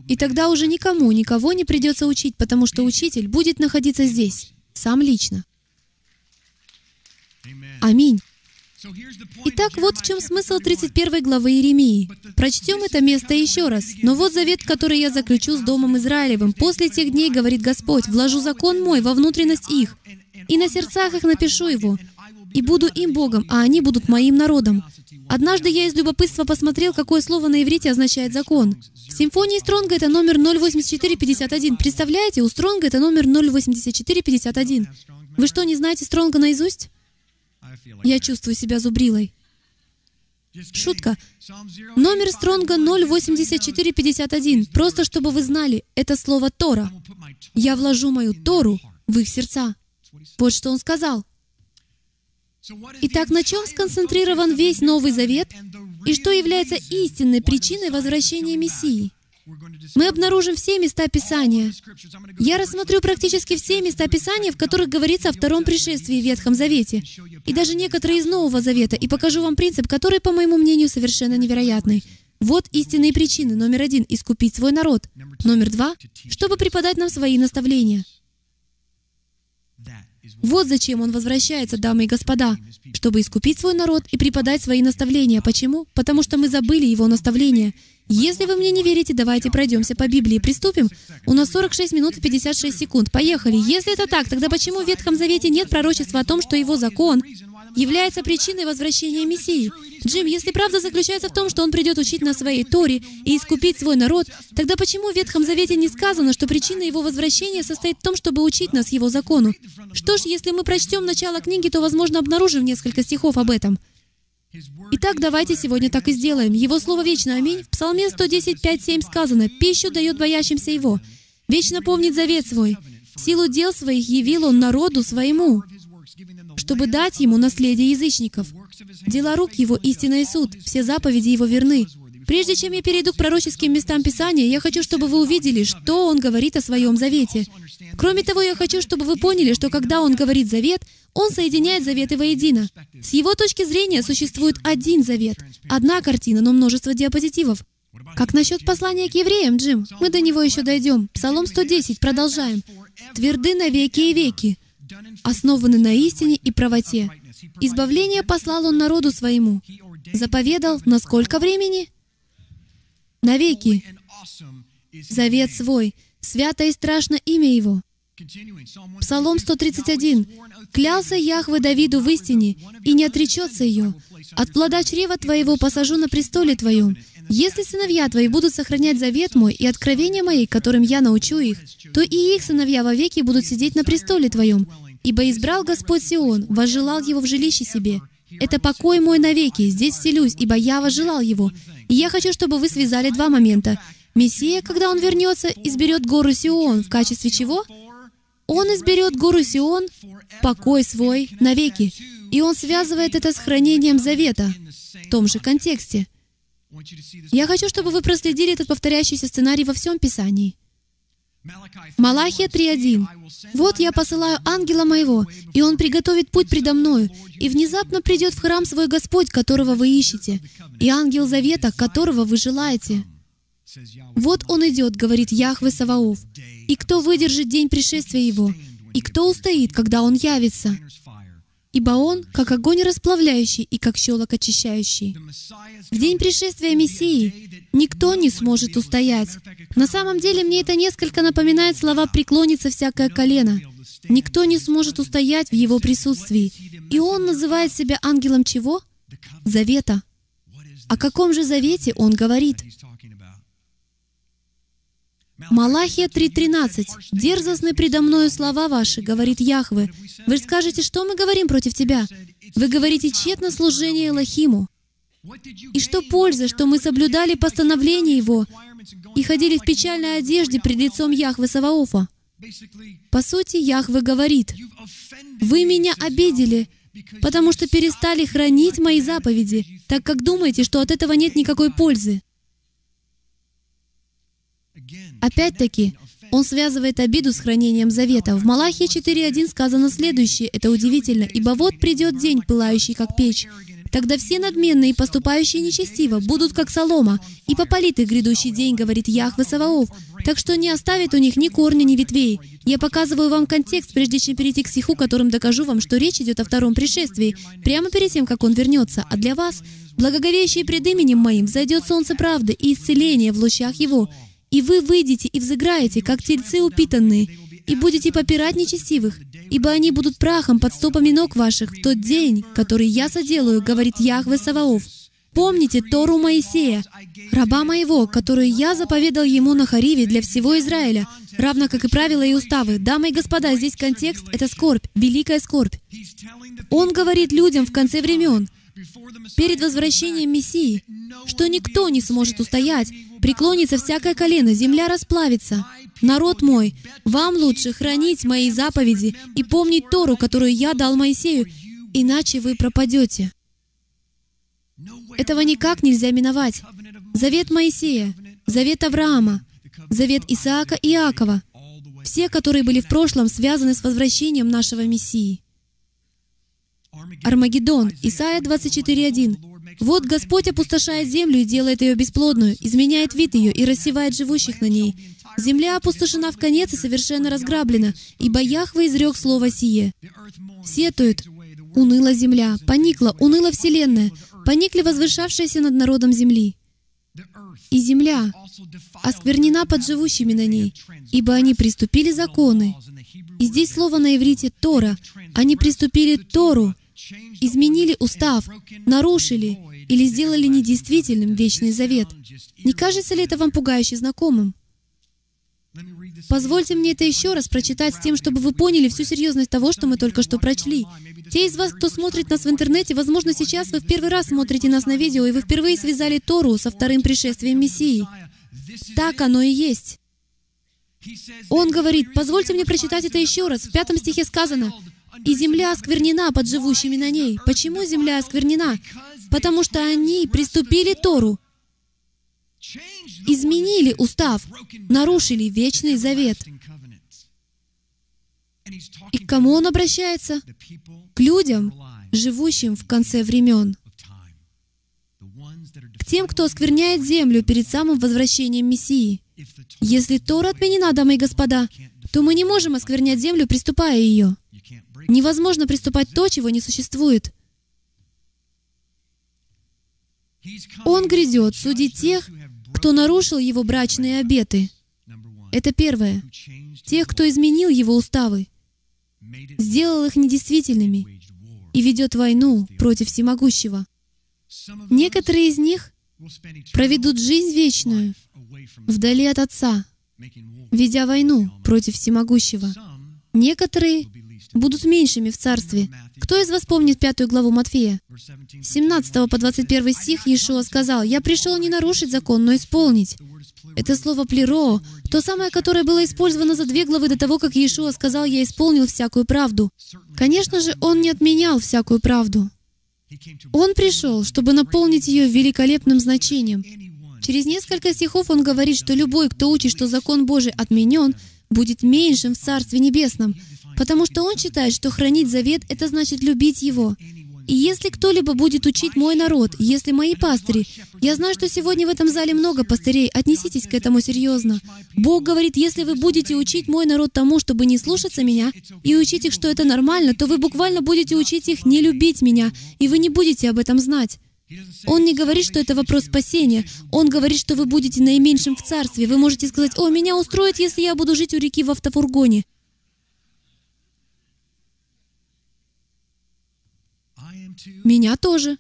И тогда уже никому, никого не придется учить, потому что учитель будет находиться здесь, сам лично. Аминь. Итак, вот в чем смысл 31 главы Иеремии. Прочтем это место еще раз. «Но вот завет, который я заключу с Домом Израилевым. После тех дней, говорит Господь, вложу закон мой во внутренность их, и на сердцах их напишу его, и буду им Богом, а они будут моим народом». Однажды я из любопытства посмотрел, какое слово на иврите означает «закон». В симфонии Стронга это номер 08451. Представляете, у Стронга это номер 08451. Вы что, не знаете Стронга наизусть? Я чувствую себя зубрилой. Шутка. Номер Стронга 08451. Просто чтобы вы знали, это слово Тора. Я вложу мою Тору в их сердца. Вот что он сказал. Итак, на чем сконцентрирован весь Новый Завет и что является истинной причиной возвращения Мессии? Мы обнаружим все места Писания. Я рассмотрю практически все места Писания, в которых говорится о втором пришествии в Ветхом Завете, и даже некоторые из Нового Завета, и покажу вам принцип, который, по моему мнению, совершенно невероятный. Вот истинные причины. Номер один — искупить свой народ. Номер два — чтобы преподать нам свои наставления. Вот зачем Он возвращается, дамы и господа, чтобы искупить свой народ и преподать свои наставления. Почему? Потому что мы забыли Его наставления. Если вы мне не верите, давайте пройдемся по Библии. Приступим. У нас 46 минут и 56 секунд. Поехали. Если это так, тогда почему в Ветхом Завете нет пророчества о том, что Его закон является причиной возвращения Мессии. Джим, если правда заключается в том, что Он придет учить на своей Торе и искупить свой народ, тогда почему в Ветхом Завете не сказано, что причина Его возвращения состоит в том, чтобы учить нас Его закону? Что ж, если мы прочтем начало книги, то, возможно, обнаружим несколько стихов об этом. Итак, давайте сегодня так и сделаем. Его Слово вечно. Аминь. В Псалме 110, 5, 7 сказано, «Пищу дает боящимся Его, вечно помнит завет свой, силу дел своих явил Он народу своему» чтобы дать ему наследие язычников. Дела рук его — истина и суд, все заповеди его верны. Прежде чем я перейду к пророческим местам Писания, я хочу, чтобы вы увидели, что он говорит о своем завете. Кроме того, я хочу, чтобы вы поняли, что когда он говорит завет, он соединяет заветы воедино. С его точки зрения существует один завет, одна картина, но множество диапозитивов. Как насчет послания к евреям, Джим? Мы до него еще дойдем. Псалом 110, продолжаем. «Тверды на веки и веки, основаны на истине и правоте. Избавление послал Он народу своему. Заповедал на сколько времени? Навеки. Завет свой. Свято и страшно имя Его. Псалом 131. «Клялся Яхве Давиду в истине, и не отречется ее. От плода чрева твоего посажу на престоле твоем. Если сыновья твои будут сохранять завет мой и откровения мои, которым я научу их, то и их сыновья вовеки будут сидеть на престоле твоем. Ибо избрал Господь Сион, возжелал его в жилище себе. Это покой мой навеки, здесь вселюсь, ибо я возжелал его. И я хочу, чтобы вы связали два момента. Мессия, когда он вернется, изберет гору Сион. В качестве чего? Он изберет гору Сион, покой свой навеки. И он связывает это с хранением завета в том же контексте. Я хочу, чтобы вы проследили этот повторяющийся сценарий во всем Писании. Малахия 3.1. «Вот я посылаю ангела моего, и он приготовит путь предо мною, и внезапно придет в храм свой Господь, которого вы ищете, и ангел завета, которого вы желаете». «Вот он идет, — говорит Яхве Саваоф, — и кто выдержит день пришествия его, и кто устоит, когда он явится?» ибо Он, как огонь расплавляющий и как щелок очищающий. В день пришествия Мессии никто не сможет устоять. На самом деле мне это несколько напоминает слова «преклонится всякое колено». Никто не сможет устоять в Его присутствии. И Он называет себя ангелом чего? Завета. О каком же завете Он говорит? Малахия 3.13. «Дерзостны предо мною слова ваши, — говорит Яхве. Вы скажете, что мы говорим против тебя? Вы говорите тщетно служение Элохиму. И что польза, что мы соблюдали постановление Его и ходили в печальной одежде пред лицом Яхве Саваофа? По сути, Яхве говорит, «Вы меня обидели, потому что перестали хранить мои заповеди, так как думаете, что от этого нет никакой пользы. Опять-таки, он связывает обиду с хранением завета. В Малахии 4.1 сказано следующее, это удивительно. «Ибо вот придет день, пылающий, как печь. Тогда все надменные поступающие нечестиво будут как солома, и попалит их грядущий день, говорит Яхве Саваоф. Так что не оставит у них ни корня, ни ветвей. Я показываю вам контекст, прежде чем перейти к стиху, которым докажу вам, что речь идет о втором пришествии, прямо перед тем, как он вернется. А для вас, благоговеющие пред именем моим, взойдет солнце правды и исцеление в лучах его. И вы выйдете и взыграете, как тельцы упитанные, и будете попирать нечестивых, ибо они будут прахом под стопами ног ваших в тот день, который я соделаю, говорит Яхве Саваоф. Помните Тору Моисея, раба моего, которую я заповедал ему на Хариве для всего Израиля, равно как и правила и уставы. Дамы и господа, здесь контекст — это скорбь, великая скорбь. Он говорит людям в конце времен, перед возвращением Мессии, что никто не сможет устоять, преклонится всякое колено, земля расплавится. Народ мой, вам лучше хранить мои заповеди и помнить Тору, которую я дал Моисею, иначе вы пропадете. Этого никак нельзя миновать. Завет Моисея, завет Авраама, завет Исаака и Иакова, все, которые были в прошлом, связаны с возвращением нашего Мессии. Армагеддон, Исайя 24.1. Вот Господь опустошает землю и делает ее бесплодную, изменяет вид ее и рассевает живущих на ней. Земля опустошена в конец и совершенно разграблена, ибо Яхве изрек слово сие. Сетует, уныла земля, поникла, уныла вселенная, поникли возвышавшиеся над народом земли. И земля осквернена под живущими на ней, ибо они приступили законы. И здесь слово на иврите «тора». Они приступили Тору, изменили устав, нарушили или сделали недействительным вечный завет. Не кажется ли это вам пугающе знакомым? Позвольте мне это еще раз прочитать с тем, чтобы вы поняли всю серьезность того, что мы только что прочли. Те из вас, кто смотрит нас в интернете, возможно, сейчас вы в первый раз смотрите нас на видео, и вы впервые связали Тору со вторым пришествием Мессии. Так оно и есть. Он говорит, позвольте мне прочитать это еще раз. В пятом стихе сказано, «И земля осквернена под живущими на ней». Почему земля осквернена? Потому что они приступили Тору, изменили устав, нарушили вечный завет. И к кому он обращается? К людям, живущим в конце времен. К тем, кто оскверняет землю перед самым возвращением Мессии. Если Тора отменена, дамы и господа, то мы не можем осквернять землю, приступая ее. Невозможно приступать то, чего не существует. Он грядет судить тех, кто нарушил его брачные обеты. Это первое. Тех, кто изменил его уставы, сделал их недействительными и ведет войну против всемогущего. Некоторые из них проведут жизнь вечную вдали от Отца, ведя войну против всемогущего. Некоторые будут меньшими в Царстве. Кто из вас помнит пятую главу Матфея? 17 по 21 стих Иешуа сказал, «Я пришел не нарушить закон, но исполнить». Это слово «плеро», то самое, которое было использовано за две главы до того, как Иешуа сказал, «Я исполнил всякую правду». Конечно же, Он не отменял всякую правду. Он пришел, чтобы наполнить ее великолепным значением. Через несколько стихов он говорит, что любой, кто учит, что закон Божий отменен, будет меньшим в Царстве Небесном, потому что он считает, что хранить завет — это значит любить его. И если кто-либо будет учить мой народ, если мои пастыри, я знаю, что сегодня в этом зале много пастырей, отнеситесь к этому серьезно. Бог говорит, если вы будете учить мой народ тому, чтобы не слушаться меня, и учить их, что это нормально, то вы буквально будете учить их не любить меня, и вы не будете об этом знать. Он не говорит, что это вопрос спасения. Он говорит, что вы будете наименьшим в царстве. Вы можете сказать, «О, меня устроит, если я буду жить у реки в автофургоне». Меня тоже.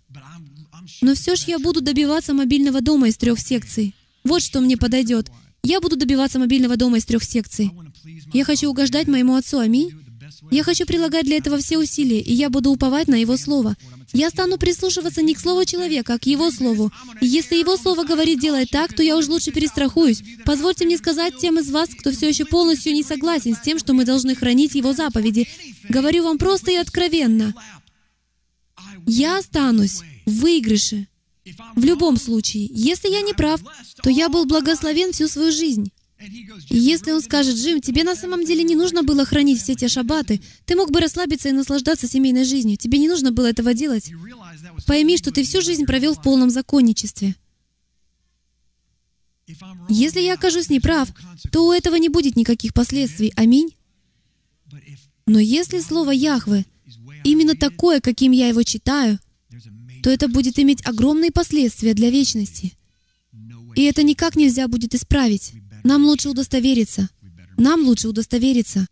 Но все же я буду добиваться мобильного дома из трех секций. Вот что мне подойдет. Я буду добиваться мобильного дома из трех секций. Я хочу угождать моему отцу, аминь. Я хочу прилагать для этого все усилия, и я буду уповать на Его Слово. Я стану прислушиваться не к Слову человека, а к Его Слову. И если Его Слово говорит «делай так», то я уж лучше перестрахуюсь. Позвольте мне сказать тем из вас, кто все еще полностью не согласен с тем, что мы должны хранить Его заповеди. Говорю вам просто и откровенно я останусь в выигрыше. В любом случае, если я не прав, то я был благословен всю свою жизнь. И если он скажет, Джим, тебе на самом деле не нужно было хранить все те шаббаты, ты мог бы расслабиться и наслаждаться семейной жизнью, тебе не нужно было этого делать. Пойми, что ты всю жизнь провел в полном законничестве. Если я окажусь неправ, то у этого не будет никаких последствий. Аминь. Но если слово Яхве именно такое, каким я его читаю, то это будет иметь огромные последствия для вечности. И это никак нельзя будет исправить. Нам лучше удостовериться. Нам лучше удостовериться.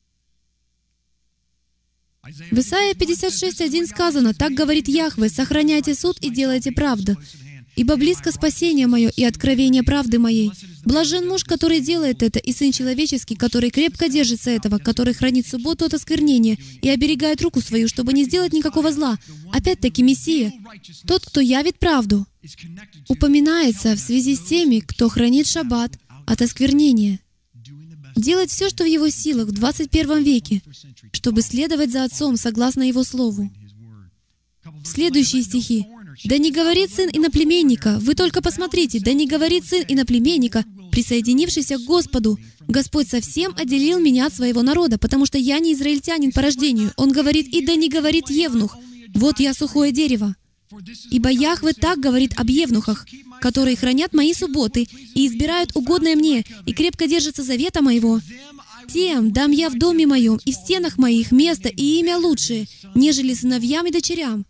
В Исайя 56.1 сказано, «Так говорит Яхве, сохраняйте суд и делайте правду, Ибо близко спасение мое и откровение правды моей. Блажен муж, который делает это, и Сын Человеческий, который крепко держится этого, который хранит субботу от осквернения и оберегает руку свою, чтобы не сделать никакого зла. Опять-таки Мессия, тот, кто явит правду, упоминается в связи с теми, кто хранит шаббат от осквернения. Делать все, что в его силах в 21 веке, чтобы следовать за Отцом согласно Его Слову. Следующие стихи. Да не говорит сын иноплеменника, вы только посмотрите, да не говорит сын иноплеменника, присоединившийся к Господу. Господь совсем отделил меня от своего народа, потому что я не израильтянин по рождению. Он говорит, и да не говорит Евнух, вот я сухое дерево. Ибо Яхве так говорит об евнухах, которые хранят мои субботы и избирают угодное мне, и крепко держатся завета моего. Тем дам я в доме моем и в стенах моих место и имя лучшее, нежели сыновьям и дочерям.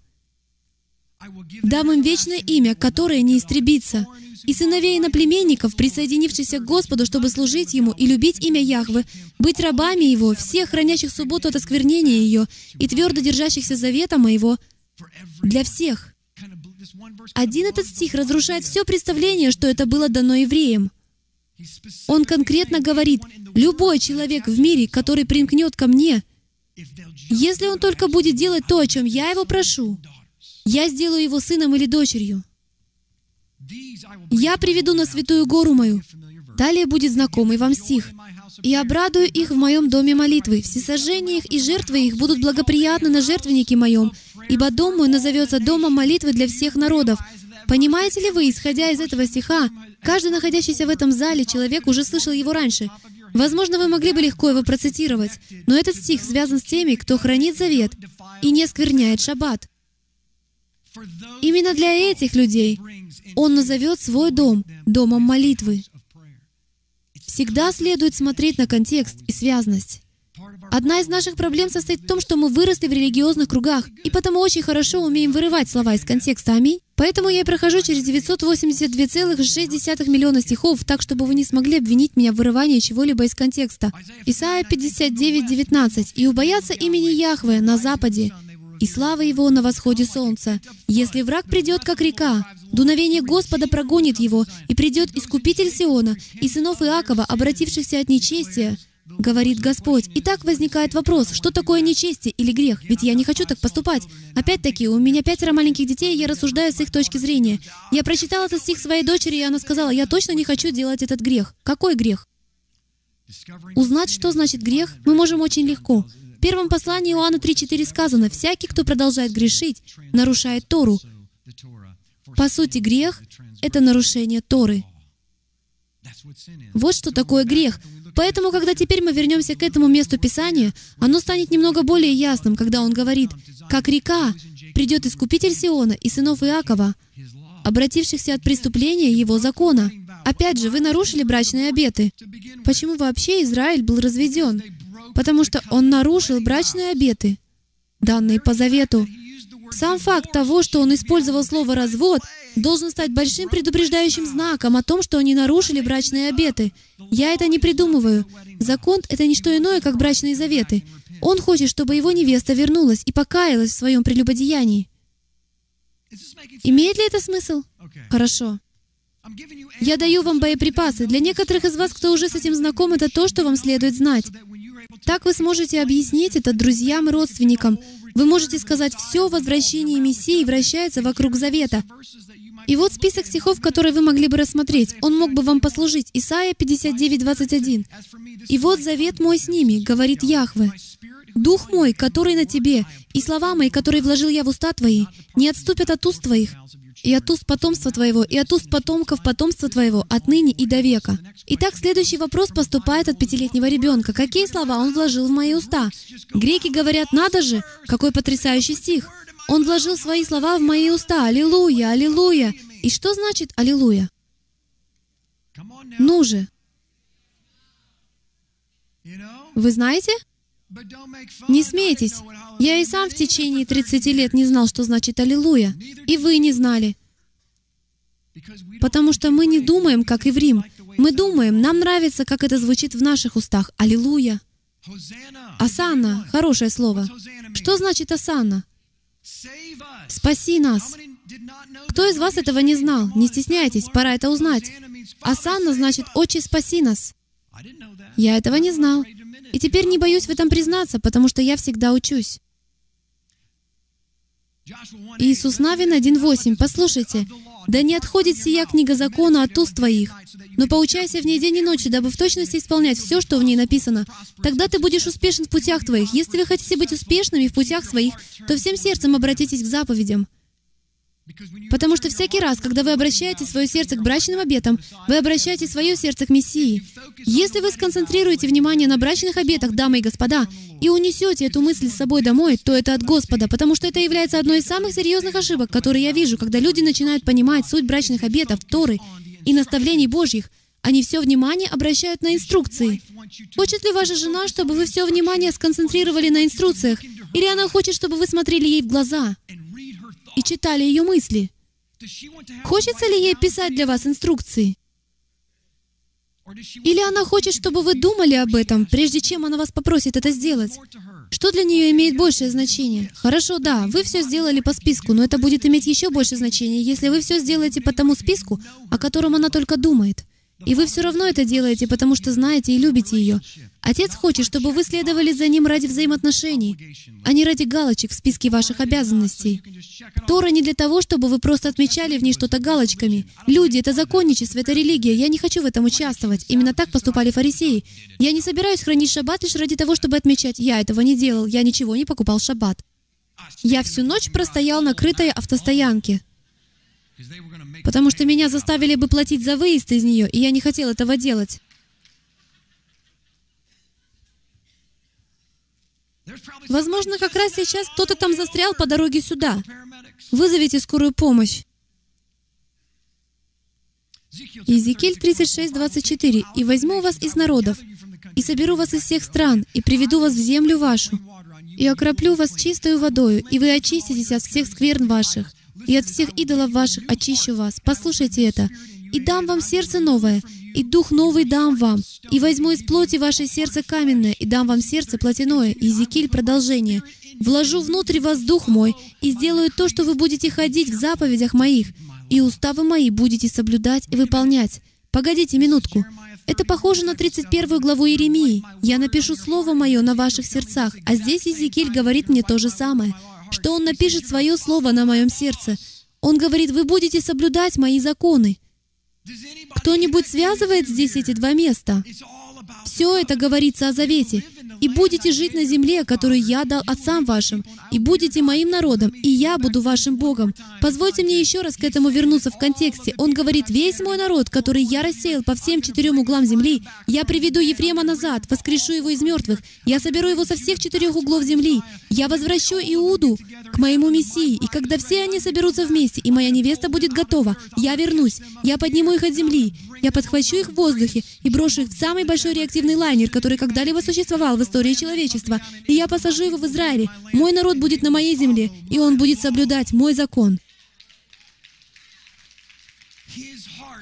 Дам им вечное имя, которое не истребится. И сыновей иноплеменников, присоединившихся к Господу, чтобы служить Ему и любить имя Яхвы, быть рабами Его, всех хранящих субботу от осквернения ее и твердо держащихся завета моего, для всех. Один этот стих разрушает все представление, что это было дано евреям. Он конкретно говорит, любой человек в мире, который примкнет ко мне, если он только будет делать то, о чем я его прошу, я сделаю его сыном или дочерью. Я приведу на святую гору мою. Далее будет знакомый вам стих. «И обрадую их в моем доме молитвы. Всесожжения их и жертвы их будут благоприятны на жертвеннике моем, ибо дом мой назовется домом молитвы для всех народов». Понимаете ли вы, исходя из этого стиха, каждый находящийся в этом зале человек уже слышал его раньше. Возможно, вы могли бы легко его процитировать, но этот стих связан с теми, кто хранит завет и не скверняет шаббат. Именно для этих людей Он назовет свой дом домом молитвы. Всегда следует смотреть на контекст и связность. Одна из наших проблем состоит в том, что мы выросли в религиозных кругах, и потому очень хорошо умеем вырывать слова из контекста. Аминь. Поэтому я и прохожу через 982,6 миллиона стихов, так, чтобы вы не смогли обвинить меня в вырывании чего-либо из контекста. Исайя 59, 19. «И убоятся имени Яхве на западе, и слава Его на восходе солнца. Если враг придет, как река, дуновение Господа прогонит его, и придет Искупитель Сиона, и сынов Иакова, обратившихся от нечестия, говорит Господь. И так возникает вопрос, что такое нечестие или грех? Ведь я не хочу так поступать. Опять-таки, у меня пятеро маленьких детей, и я рассуждаю с их точки зрения. Я прочитала этот стих своей дочери, и она сказала, я точно не хочу делать этот грех. Какой грех? Узнать, что значит грех, мы можем очень легко первом послании Иоанна 3.4 сказано, «Всякий, кто продолжает грешить, нарушает Тору». По сути, грех — это нарушение Торы. Вот что такое грех. Поэтому, когда теперь мы вернемся к этому месту Писания, оно станет немного более ясным, когда он говорит, «Как река придет Искупитель Сиона и сынов Иакова, обратившихся от преступления его закона». Опять же, вы нарушили брачные обеты. Почему вообще Израиль был разведен? Потому что он нарушил брачные обеты, данные по завету. Сам факт того, что он использовал слово «развод», должен стать большим предупреждающим знаком о том, что они нарушили брачные обеты. Я это не придумываю. Закон — это не что иное, как брачные заветы. Он хочет, чтобы его невеста вернулась и покаялась в своем прелюбодеянии. Имеет ли это смысл? Хорошо. Я даю вам боеприпасы. Для некоторых из вас, кто уже с этим знаком, это то, что вам следует знать. Так вы сможете объяснить это друзьям и родственникам. Вы можете сказать, все возвращение Мессии вращается вокруг завета. И вот список стихов, которые вы могли бы рассмотреть. Он мог бы вам послужить. Исайя 59, 21. «И вот завет мой с ними, говорит Яхве. Дух мой, который на тебе, и слова мои, которые вложил я в уста твои, не отступят от уст твоих, и от уст потомства твоего, и от уст потомков потомства твоего, отныне и до века. Итак, следующий вопрос поступает от пятилетнего ребенка. Какие слова он вложил в мои уста? Греки говорят, надо же, какой потрясающий стих. Он вложил свои слова в мои уста. Аллилуйя, аллилуйя. И что значит аллилуйя? Ну же. Вы знаете? Не смейтесь. Я и сам в течение 30 лет не знал, что значит «Аллилуйя». И вы не знали. Потому что мы не думаем, как еврим. Мы думаем, нам нравится, как это звучит в наших устах. «Аллилуйя». Асана — хорошее слово. Что значит асана? Спаси нас. Кто из вас этого не знал? Не стесняйтесь, пора это узнать. Асана значит «Отче, спаси нас». Я этого не знал. И теперь не боюсь в этом признаться, потому что я всегда учусь. Иисус Навин 1.8. Послушайте, «Да не отходит сия книга закона от уст твоих, но поучайся в ней день и ночь, дабы в точности исполнять все, что в ней написано. Тогда ты будешь успешен в путях твоих. Если вы хотите быть успешными в путях своих, то всем сердцем обратитесь к заповедям». Потому что всякий раз, когда вы обращаете свое сердце к брачным обетам, вы обращаете свое сердце к Мессии. Если вы сконцентрируете внимание на брачных обетах, дамы и господа, и унесете эту мысль с собой домой, то это от Господа, потому что это является одной из самых серьезных ошибок, которые я вижу, когда люди начинают понимать суть брачных обетов, Торы и наставлений Божьих, они все внимание обращают на инструкции. Хочет ли ваша жена, чтобы вы все внимание сконцентрировали на инструкциях? Или она хочет, чтобы вы смотрели ей в глаза и читали ее мысли? Хочется ли ей писать для вас инструкции? Или она хочет, чтобы вы думали об этом, прежде чем она вас попросит это сделать? Что для нее имеет большее значение? Хорошо, да, вы все сделали по списку, но это будет иметь еще больше значения, если вы все сделаете по тому списку, о котором она только думает. И вы все равно это делаете, потому что знаете и любите ее. Отец хочет, чтобы вы следовали за ним ради взаимоотношений, а не ради галочек в списке ваших обязанностей. Тора не для того, чтобы вы просто отмечали в ней что-то галочками. Люди — это законничество, это религия. Я не хочу в этом участвовать. Именно так поступали фарисеи. Я не собираюсь хранить шаббат лишь ради того, чтобы отмечать. Я этого не делал. Я ничего не покупал в шаббат. Я всю ночь простоял на крытой автостоянке потому что меня заставили бы платить за выезд из нее, и я не хотел этого делать. Возможно, как раз сейчас кто-то там застрял по дороге сюда. Вызовите скорую помощь. Иезекииль 36, 24. «И возьму вас из народов, и соберу вас из всех стран, и приведу вас в землю вашу, и окроплю вас чистою водою, и вы очиститесь от всех скверн ваших, и от всех идолов ваших очищу вас. Послушайте это. И дам вам сердце новое, и дух новый дам вам, и возьму из плоти ваше сердце каменное, и дам вам сердце плотяное». Иезекииль продолжение. «Вложу внутрь вас дух мой, и сделаю то, что вы будете ходить в заповедях моих, и уставы мои будете соблюдать и выполнять». Погодите минутку. Это похоже на 31 главу Иеремии. «Я напишу Слово Мое на ваших сердцах», а здесь Иезекииль говорит мне то же самое что Он напишет свое слово на моем сердце. Он говорит, вы будете соблюдать мои законы. Кто-нибудь связывает здесь эти два места? Все это говорится о завете. И будете жить на земле, которую я дал отцам вашим, и будете моим народом, и я буду вашим Богом». Позвольте мне еще раз к этому вернуться в контексте. Он говорит, «Весь мой народ, который я рассеял по всем четырем углам земли, я приведу Ефрема назад, воскрешу его из мертвых, я соберу его со всех четырех углов земли, я возвращу Иуду к моему Мессии, и когда все они соберутся вместе, и моя невеста будет готова, я вернусь, я подниму их от земли, я подхвачу их в воздухе и брошу их в самый большой реактивный лайнер, который когда-либо существовал в истории человечества, и я посажу его в Израиле. Мой народ будет на моей земле, и он будет соблюдать мой закон.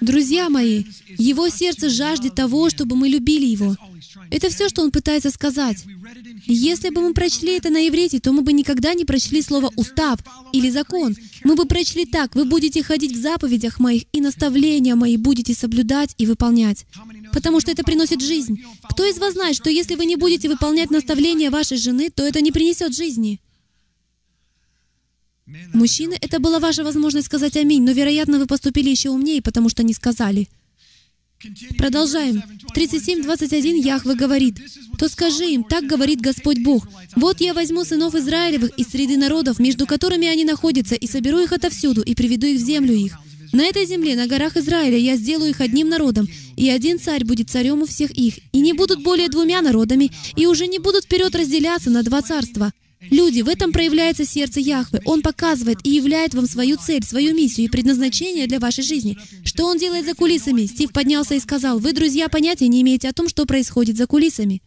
Друзья мои, его сердце жаждет того, чтобы мы любили его. Это все, что он пытается сказать. Если бы мы прочли это на иврите, то мы бы никогда не прочли слово «устав» или «закон». Мы бы прочли так, «Вы будете ходить в заповедях моих, и наставления мои будете соблюдать и выполнять» потому что это приносит жизнь. Кто из вас знает, что если вы не будете выполнять наставления вашей жены, то это не принесет жизни? Мужчины, это была ваша возможность сказать «Аминь», но, вероятно, вы поступили еще умнее, потому что не сказали. Продолжаем. В 37.21 Яхве говорит, «То скажи им, так говорит Господь Бог, вот я возьму сынов Израилевых из среды народов, между которыми они находятся, и соберу их отовсюду, и приведу их в землю их, на этой земле, на горах Израиля, я сделаю их одним народом, и один царь будет царем у всех их, и не будут более двумя народами, и уже не будут вперед разделяться на два царства. Люди, в этом проявляется сердце Яхвы. Он показывает и являет вам свою цель, свою миссию и предназначение для вашей жизни. Что он делает за кулисами? Стив поднялся и сказал, вы, друзья, понятия не имеете о том, что происходит за кулисами.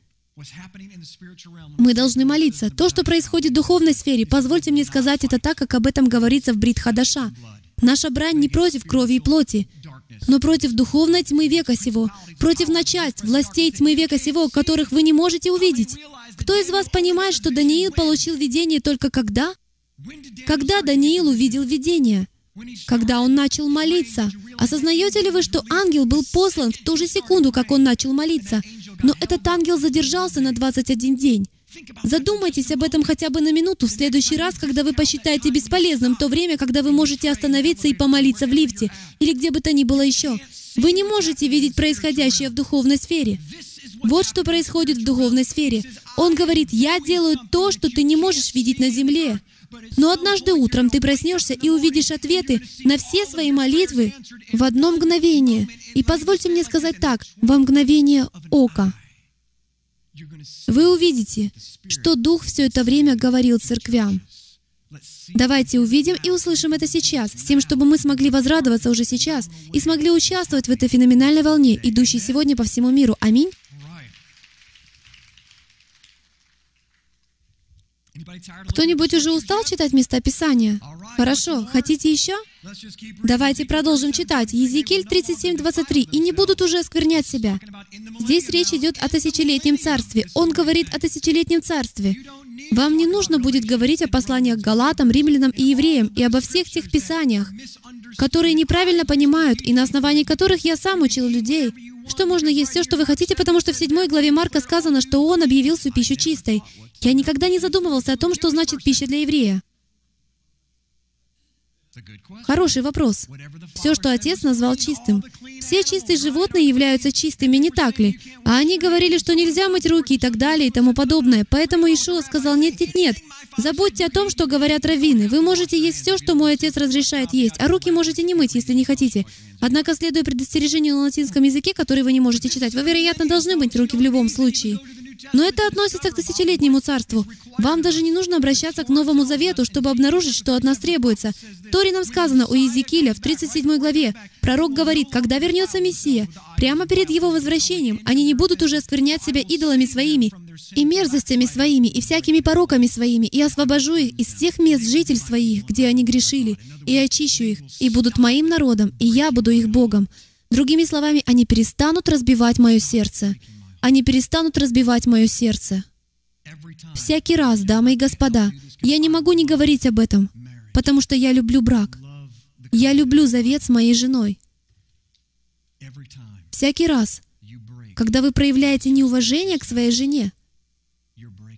Мы должны молиться. То, что происходит в духовной сфере, позвольте мне сказать это так, как об этом говорится в Брит Хадаша. Наша брань не против крови и плоти, но против духовной тьмы века сего, против начальств, властей тьмы века сего, которых вы не можете увидеть. Кто из вас понимает, что Даниил получил видение только когда? Когда Даниил увидел видение? Когда он начал молиться. Осознаете ли вы, что ангел был послан в ту же секунду, как он начал молиться? Но этот ангел задержался на 21 день. Задумайтесь об этом хотя бы на минуту в следующий раз, когда вы посчитаете бесполезным то время, когда вы можете остановиться и помолиться в лифте или где бы то ни было еще. Вы не можете видеть происходящее в духовной сфере. Вот что происходит в духовной сфере. Он говорит, «Я делаю то, что ты не можешь видеть на земле». Но однажды утром ты проснешься и увидишь ответы на все свои молитвы в одно мгновение. И позвольте мне сказать так, во мгновение ока. Вы увидите, что Дух все это время говорил церквям. Давайте увидим и услышим это сейчас, с тем, чтобы мы смогли возрадоваться уже сейчас и смогли участвовать в этой феноменальной волне, идущей сегодня по всему миру. Аминь. Кто-нибудь уже устал читать места Писания? Хорошо. Хотите еще? Давайте продолжим читать. Езекииль 37, 23. «И не будут уже осквернять себя». Здесь речь идет о тысячелетнем царстве. Он говорит о тысячелетнем царстве. Вам не нужно будет говорить о посланиях Галатам, римлянам и евреям и обо всех тех писаниях, которые неправильно понимают и на основании которых я сам учил людей, что можно есть все, что вы хотите, потому что в седьмой главе Марка сказано, что Он объявил всю пищу чистой. Я никогда не задумывался о том, что значит пища для еврея. Хороший вопрос. Все, что Отец назвал чистым. Все чистые животные являются чистыми, не так ли? А они говорили, что нельзя мыть руки и так далее и тому подобное. Поэтому Ишуа сказал, нет, нет, нет. Забудьте о том, что говорят раввины. Вы можете есть все, что мой Отец разрешает есть, а руки можете не мыть, если не хотите. Однако, следуя предостережению на латинском языке, который вы не можете читать, вы, вероятно, должны мыть руки в любом случае. Но это относится к тысячелетнему царству. Вам даже не нужно обращаться к Новому Завету, чтобы обнаружить, что от нас требуется. Торе нам сказано у Иезекииля в 37 главе. Пророк говорит, когда вернется Мессия, прямо перед его возвращением, они не будут уже осквернять себя идолами своими, и мерзостями своими, и всякими пороками своими, и освобожу их из всех мест житель своих, где они грешили, и очищу их, и будут моим народом, и я буду их Богом. Другими словами, они перестанут разбивать мое сердце они перестанут разбивать мое сердце. Всякий раз, дамы и господа, я не могу не говорить об этом, потому что я люблю брак. Я люблю завет с моей женой. Всякий раз, когда вы проявляете неуважение к своей жене,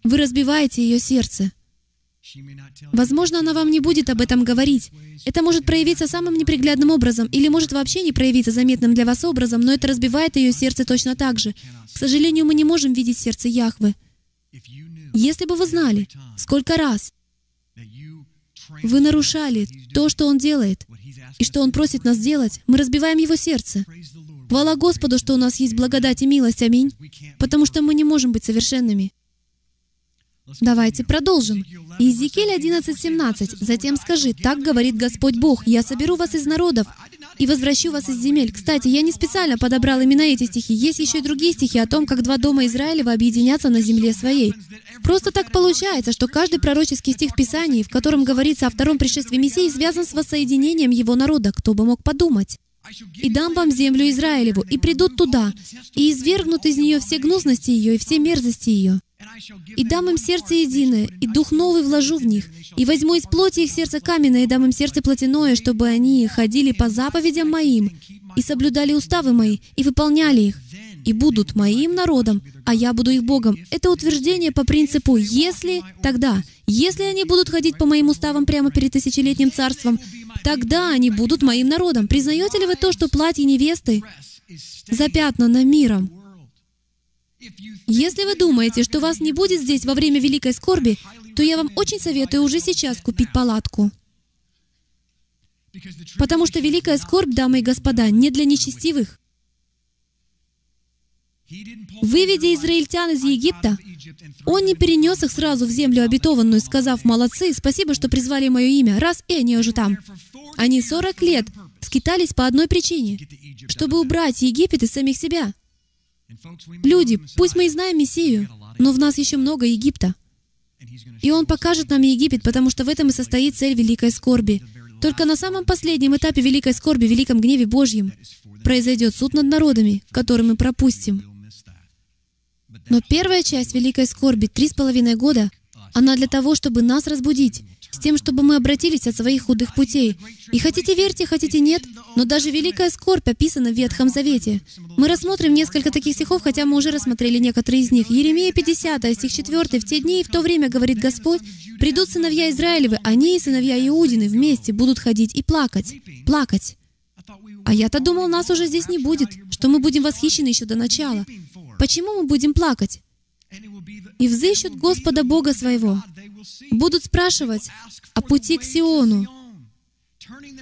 вы разбиваете ее сердце. Возможно, она вам не будет об этом говорить. Это может проявиться самым неприглядным образом, или может вообще не проявиться заметным для вас образом, но это разбивает ее сердце точно так же. К сожалению, мы не можем видеть сердце Яхвы. Если бы вы знали, сколько раз вы нарушали то, что Он делает, и что Он просит нас делать, мы разбиваем Его сердце. Хвала Господу, что у нас есть благодать и милость, аминь, потому что мы не можем быть совершенными. Давайте продолжим. Иезекииль 11.17. «Затем скажи, так говорит Господь Бог, я соберу вас из народов и возвращу вас из земель». Кстати, я не специально подобрал именно эти стихи. Есть еще и другие стихи о том, как два дома Израилева объединятся на земле своей. Просто так получается, что каждый пророческий стих в Писании, в котором говорится о втором пришествии Мессии, связан с воссоединением его народа. Кто бы мог подумать? «И дам вам землю Израилеву, и придут туда, и извергнут из нее все гнусности ее и все мерзости ее, и дам им сердце единое, и дух новый вложу в них, и возьму из плоти их сердце каменное, и дам им сердце плотяное, чтобы они ходили по заповедям моим, и соблюдали уставы мои, и выполняли их, и будут моим народом, а я буду их Богом. Это утверждение по принципу «если», тогда. Если они будут ходить по моим уставам прямо перед тысячелетним царством, тогда они будут моим народом. Признаете ли вы то, что платье невесты запятнано миром? Если вы думаете, что вас не будет здесь во время великой скорби, то я вам очень советую уже сейчас купить палатку. Потому что великая скорбь, дамы и господа, не для нечестивых. Выведя израильтян из Египта, он не перенес их сразу в землю обетованную, сказав, «Молодцы, спасибо, что призвали мое имя, раз и они уже там». Они 40 лет скитались по одной причине, чтобы убрать Египет из самих себя — Люди, пусть мы и знаем Мессию, но в нас еще много Египта. И Он покажет нам Египет, потому что в этом и состоит цель великой скорби. Только на самом последнем этапе великой скорби, великом гневе Божьем, произойдет суд над народами, который мы пропустим. Но первая часть великой скорби, три с половиной года, она для того, чтобы нас разбудить, с тем, чтобы мы обратились от своих худых путей. И хотите верьте, хотите нет, но даже великая скорбь описана в Ветхом Завете. Мы рассмотрим несколько таких стихов, хотя мы уже рассмотрели некоторые из них. Еремия 50, стих 4. «В те дни и в то время, говорит Господь, придут сыновья Израилевы, они и сыновья Иудины вместе будут ходить и плакать». Плакать. А я-то думал, нас уже здесь не будет, что мы будем восхищены еще до начала. Почему мы будем плакать? И взыщут Господа Бога своего, будут спрашивать о пути к Сиону,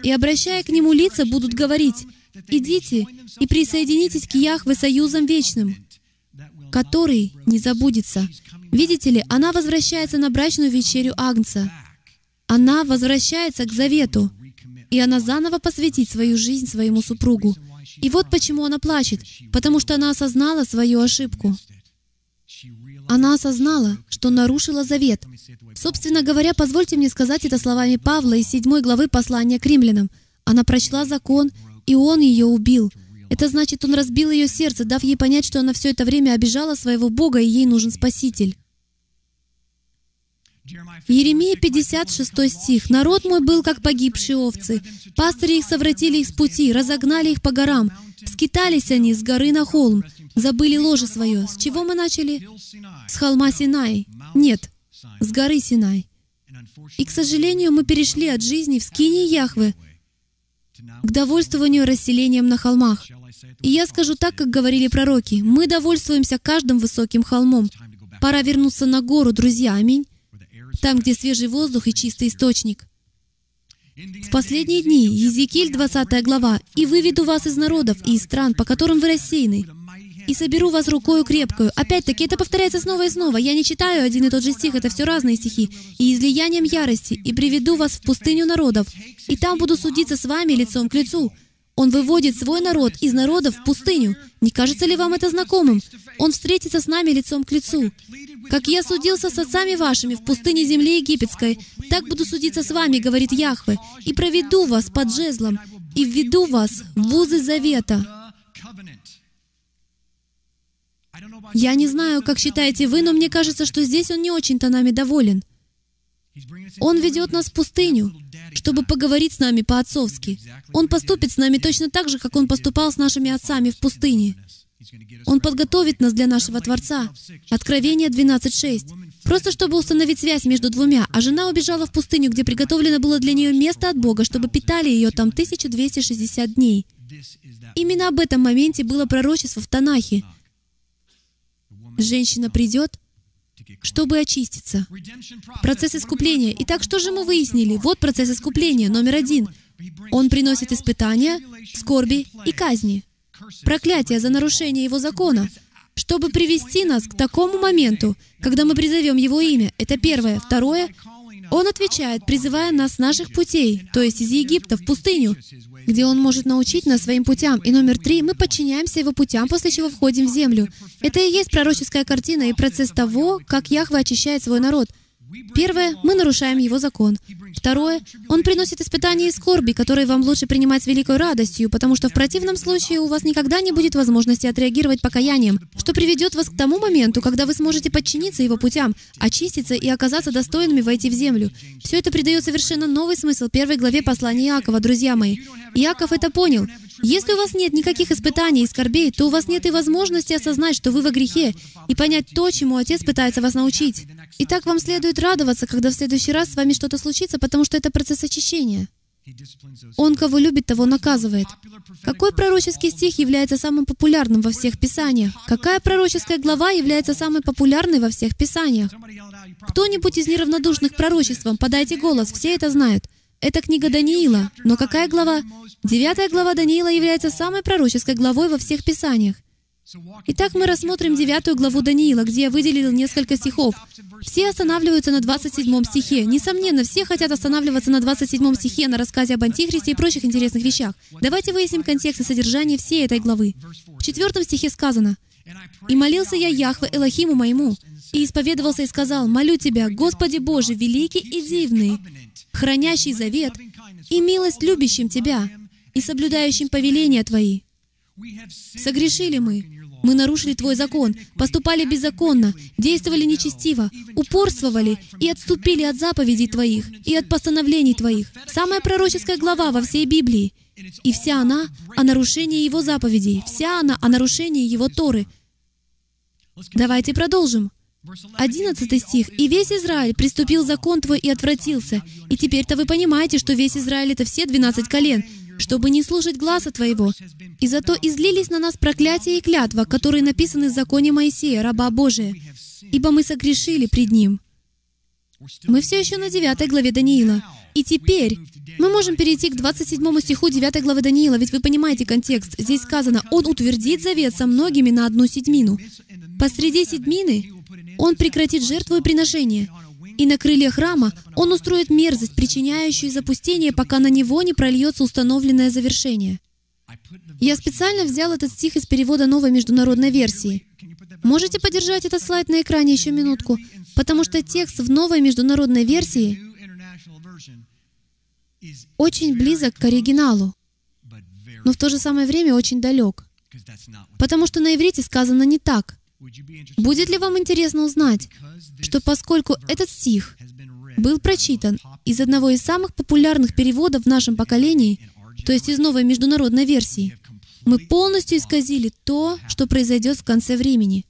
и, обращая к Нему лица, будут говорить, «Идите и присоединитесь к Яхве союзом вечным, который не забудется». Видите ли, она возвращается на брачную вечерю Агнца. Она возвращается к завету, и она заново посвятит свою жизнь своему супругу. И вот почему она плачет, потому что она осознала свою ошибку. Она осознала, что нарушила завет. Собственно говоря, позвольте мне сказать это словами Павла из 7 главы послания к римлянам. Она прочла закон, и он ее убил. Это значит, он разбил ее сердце, дав ей понять, что она все это время обижала своего Бога, и ей нужен Спаситель. Еремия 56 стих. «Народ мой был, как погибшие овцы. Пастыри их совратили их с пути, разогнали их по горам. Скитались они с горы на холм, забыли ложе свое». С чего мы начали? С холма Синай. Нет, с горы Синай. И, к сожалению, мы перешли от жизни в скине Яхвы к довольствованию расселением на холмах. И я скажу так, как говорили пророки. Мы довольствуемся каждым высоким холмом. Пора вернуться на гору, друзья. Аминь там, где свежий воздух и чистый источник. В последние дни, Езекииль, 20 глава, «И выведу вас из народов и из стран, по которым вы рассеяны, и соберу вас рукою крепкую». Опять-таки, это повторяется снова и снова. Я не читаю один и тот же стих, это все разные стихи. «И излиянием ярости, и приведу вас в пустыню народов, и там буду судиться с вами лицом к лицу, он выводит свой народ из народов в пустыню. Не кажется ли вам это знакомым? Он встретится с нами лицом к лицу. Как я судился с отцами вашими в пустыне земли египетской, так буду судиться с вами, говорит Яхве, и проведу вас под жезлом, и введу вас в вузы завета. Я не знаю, как считаете вы, но мне кажется, что здесь он не очень-то нами доволен. Он ведет нас в пустыню, чтобы поговорить с нами по-отцовски. Он поступит с нами точно так же, как Он поступал с нашими отцами в пустыне. Он подготовит нас для нашего Творца. Откровение 12.6. Просто чтобы установить связь между двумя, а жена убежала в пустыню, где приготовлено было для нее место от Бога, чтобы питали ее там 1260 дней. Именно об этом моменте было пророчество в Танахе. Женщина придет, чтобы очиститься. Процесс искупления. Итак, что же мы выяснили? Вот процесс искупления, номер один. Он приносит испытания, скорби и казни. Проклятие за нарушение Его закона, чтобы привести нас к такому моменту, когда мы призовем Его имя. Это первое. Второе, Он отвечает, призывая нас с наших путей, то есть из Египта в пустыню, где Он может научить нас своим путям. И номер три, мы подчиняемся Его путям, после чего входим в землю. Это и есть пророческая картина и процесс того, как Яхва очищает свой народ — Первое, мы нарушаем Его закон. Второе, Он приносит испытания и скорби, которые вам лучше принимать с великой радостью, потому что в противном случае у вас никогда не будет возможности отреагировать покаянием, что приведет вас к тому моменту, когда вы сможете подчиниться Его путям, очиститься и оказаться достойными войти в землю. Все это придает совершенно новый смысл первой главе послания Иакова, друзья мои. Иаков это понял. Если у вас нет никаких испытаний и скорбей, то у вас нет и возможности осознать, что вы во грехе, и понять то, чему Отец пытается вас научить. Итак, вам следует радоваться, когда в следующий раз с вами что-то случится, потому что это процесс очищения. Он, кого любит, того наказывает. Какой пророческий стих является самым популярным во всех Писаниях? Какая пророческая глава является самой популярной во всех Писаниях? Кто-нибудь из неравнодушных пророчеством, подайте голос, все это знают. Это книга Даниила. Но какая глава? Девятая глава Даниила является самой пророческой главой во всех Писаниях. Итак, мы рассмотрим девятую главу Даниила, где я выделил несколько стихов. Все останавливаются на 27 стихе. Несомненно, все хотят останавливаться на 27 стихе, на рассказе об Антихристе и прочих интересных вещах. Давайте выясним контекст и содержание всей этой главы. В четвертом стихе сказано, «И молился я Яхве Элохиму моему, и исповедовался и сказал, «Молю Тебя, Господи Боже, великий и дивный, хранящий завет и милость любящим Тебя и соблюдающим повеления Твои». Согрешили мы, мы нарушили Твой закон, поступали беззаконно, действовали нечестиво, упорствовали и отступили от заповедей Твоих и от постановлений Твоих. Самая пророческая глава во всей Библии. И вся она о нарушении Его заповедей, вся она о нарушении Его Торы. Давайте продолжим. Одиннадцатый стих. «И весь Израиль приступил закон твой и отвратился. И теперь-то вы понимаете, что весь Израиль — это все двенадцать колен. чтобы не слушать глаза Твоего. И зато излились на нас проклятие и клятва, которые написаны в законе Моисея, раба Божия, ибо мы согрешили пред Ним». Мы все еще на 9 главе Даниила. И теперь мы можем перейти к 27 стиху 9 главы Даниила, ведь вы понимаете контекст. Здесь сказано, «Он утвердит завет со многими на одну седьмину». Посреди седьмины Он прекратит жертву и приношение. И на крылья храма Он устроит мерзость, причиняющую запустение, пока на него не прольется установленное завершение. Я специально взял этот стих из перевода новой международной версии. Можете подержать этот слайд на экране еще минутку? Потому что текст в новой международной версии очень близок к оригиналу, но в то же самое время очень далек. Потому что на иврите сказано не так. Будет ли вам интересно узнать, что поскольку этот стих был прочитан из одного из самых популярных переводов в нашем поколении, то есть из новой международной версии, мы полностью исказили то, что произойдет в конце времени.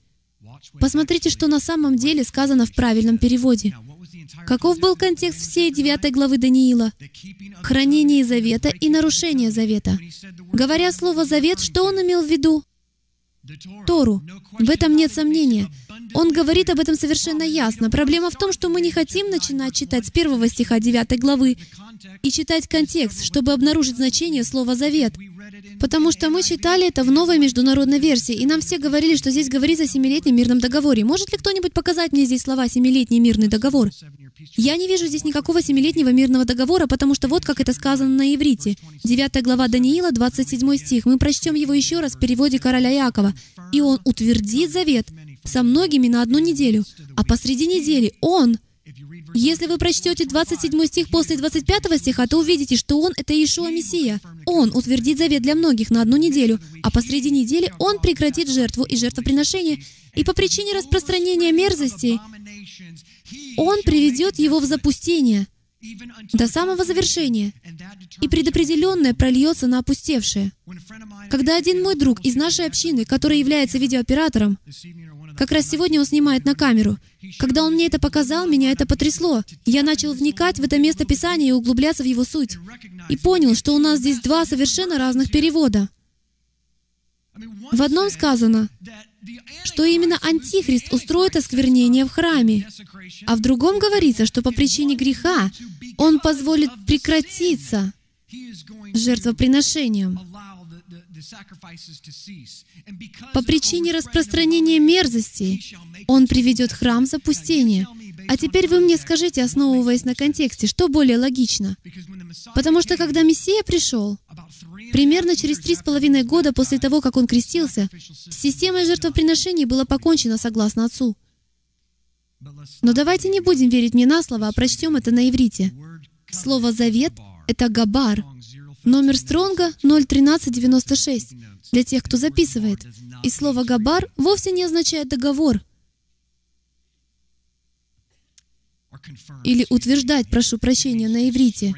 Посмотрите, что на самом деле сказано в правильном переводе. Каков был контекст всей девятой главы Даниила? Хранение завета и нарушение завета. Говоря слово «завет», что он имел в виду? Тору. В этом нет сомнения. Он говорит об этом совершенно ясно. Проблема в том, что мы не хотим начинать читать с первого стиха 9 главы и читать контекст, чтобы обнаружить значение слова «завет». Потому что мы читали это в новой международной версии, и нам все говорили, что здесь говорится о семилетнем мирном договоре. Может ли кто-нибудь показать мне здесь слова «семилетний мирный договор»? Я не вижу здесь никакого семилетнего мирного договора, потому что вот как это сказано на иврите. 9 глава Даниила, 27 стих. Мы прочтем его еще раз в переводе короля Якова. «И он утвердит завет со многими на одну неделю, а посреди недели он если вы прочтете 27 стих после 25 стиха, то увидите, что Он — это Иешуа Мессия. Он утвердит завет для многих на одну неделю, а посреди недели Он прекратит жертву и жертвоприношение, и по причине распространения мерзости Он приведет его в запустение до самого завершения, и предопределенное прольется на опустевшее. Когда один мой друг из нашей общины, который является видеооператором, как раз сегодня он снимает на камеру. Когда он мне это показал, меня это потрясло. Я начал вникать в это место Писания и углубляться в его суть. И понял, что у нас здесь два совершенно разных перевода. В одном сказано, что именно Антихрист устроит осквернение в храме, а в другом говорится, что по причине греха он позволит прекратиться жертвоприношением. По причине распространения мерзости он приведет храм в запустение. А теперь вы мне скажите, основываясь на контексте, что более логично? Потому что когда Мессия пришел, примерно через три с половиной года после того, как он крестился, с системой жертвоприношений было покончено согласно Отцу. Но давайте не будем верить мне на слово, а прочтем это на иврите. Слово «завет» — это «габар», Номер Стронга 01396 для тех, кто записывает. И слово «габар» вовсе не означает «договор». Или «утверждать», прошу прощения, на иврите.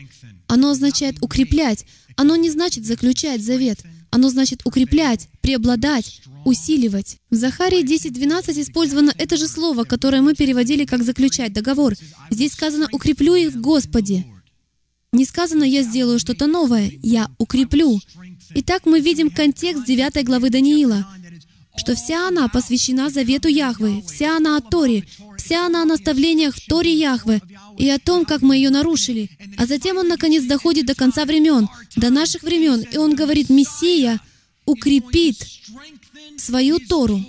Оно означает «укреплять». Оно не значит «заключать завет». Оно значит «укреплять», «преобладать», «усиливать». В Захарии 10.12 использовано это же слово, которое мы переводили как «заключать договор». Здесь сказано «укреплю их в Господе». Не сказано «я сделаю что-то новое», «я укреплю». Итак, мы видим контекст 9 главы Даниила, что вся она посвящена завету Яхвы, вся она о Торе, вся она о наставлениях в Торе Яхвы и о том, как мы ее нарушили. А затем он, наконец, доходит до конца времен, до наших времен, и он говорит, Мессия укрепит свою Тору.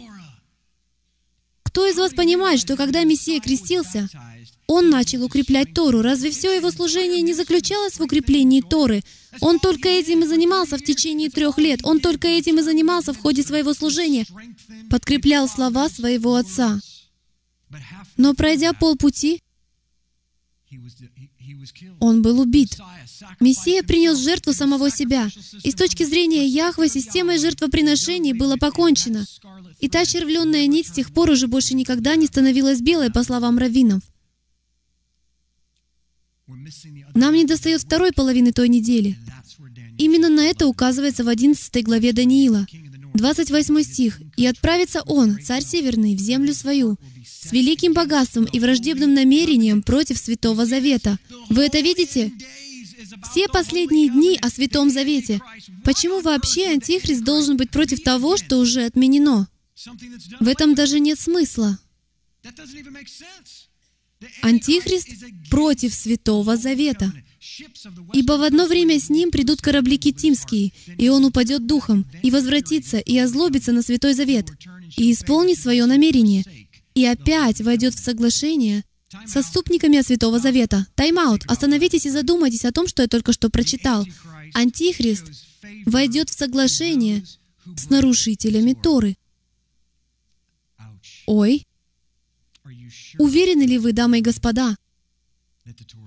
Кто из вас понимает, что когда Мессия крестился, он начал укреплять Тору. Разве все его служение не заключалось в укреплении Торы? Он только этим и занимался в течение трех лет. Он только этим и занимался в ходе своего служения. Подкреплял слова своего отца. Но пройдя полпути, он был убит. Мессия принес жертву самого себя. И с точки зрения Яхвы, системой жертвоприношений было покончено. И та червленная нить с тех пор уже больше никогда не становилась белой, по словам раввинов. Нам не достает второй половины той недели. Именно на это указывается в 11 главе Даниила. 28 стих. «И отправится он, царь северный, в землю свою, с великим богатством и враждебным намерением против Святого Завета». Вы это видите? все последние дни о Святом Завете. Почему вообще Антихрист должен быть против того, что уже отменено? В этом даже нет смысла. Антихрист против Святого Завета. Ибо в одно время с ним придут корабли китимские, и он упадет духом, и возвратится, и озлобится на Святой Завет, и исполнит свое намерение, и опять войдет в соглашение с отступниками от Святого Завета. Тайм-аут. Остановитесь и задумайтесь о том, что я только что прочитал. Антихрист войдет в соглашение с нарушителями Торы. Ой, уверены ли вы, дамы и господа,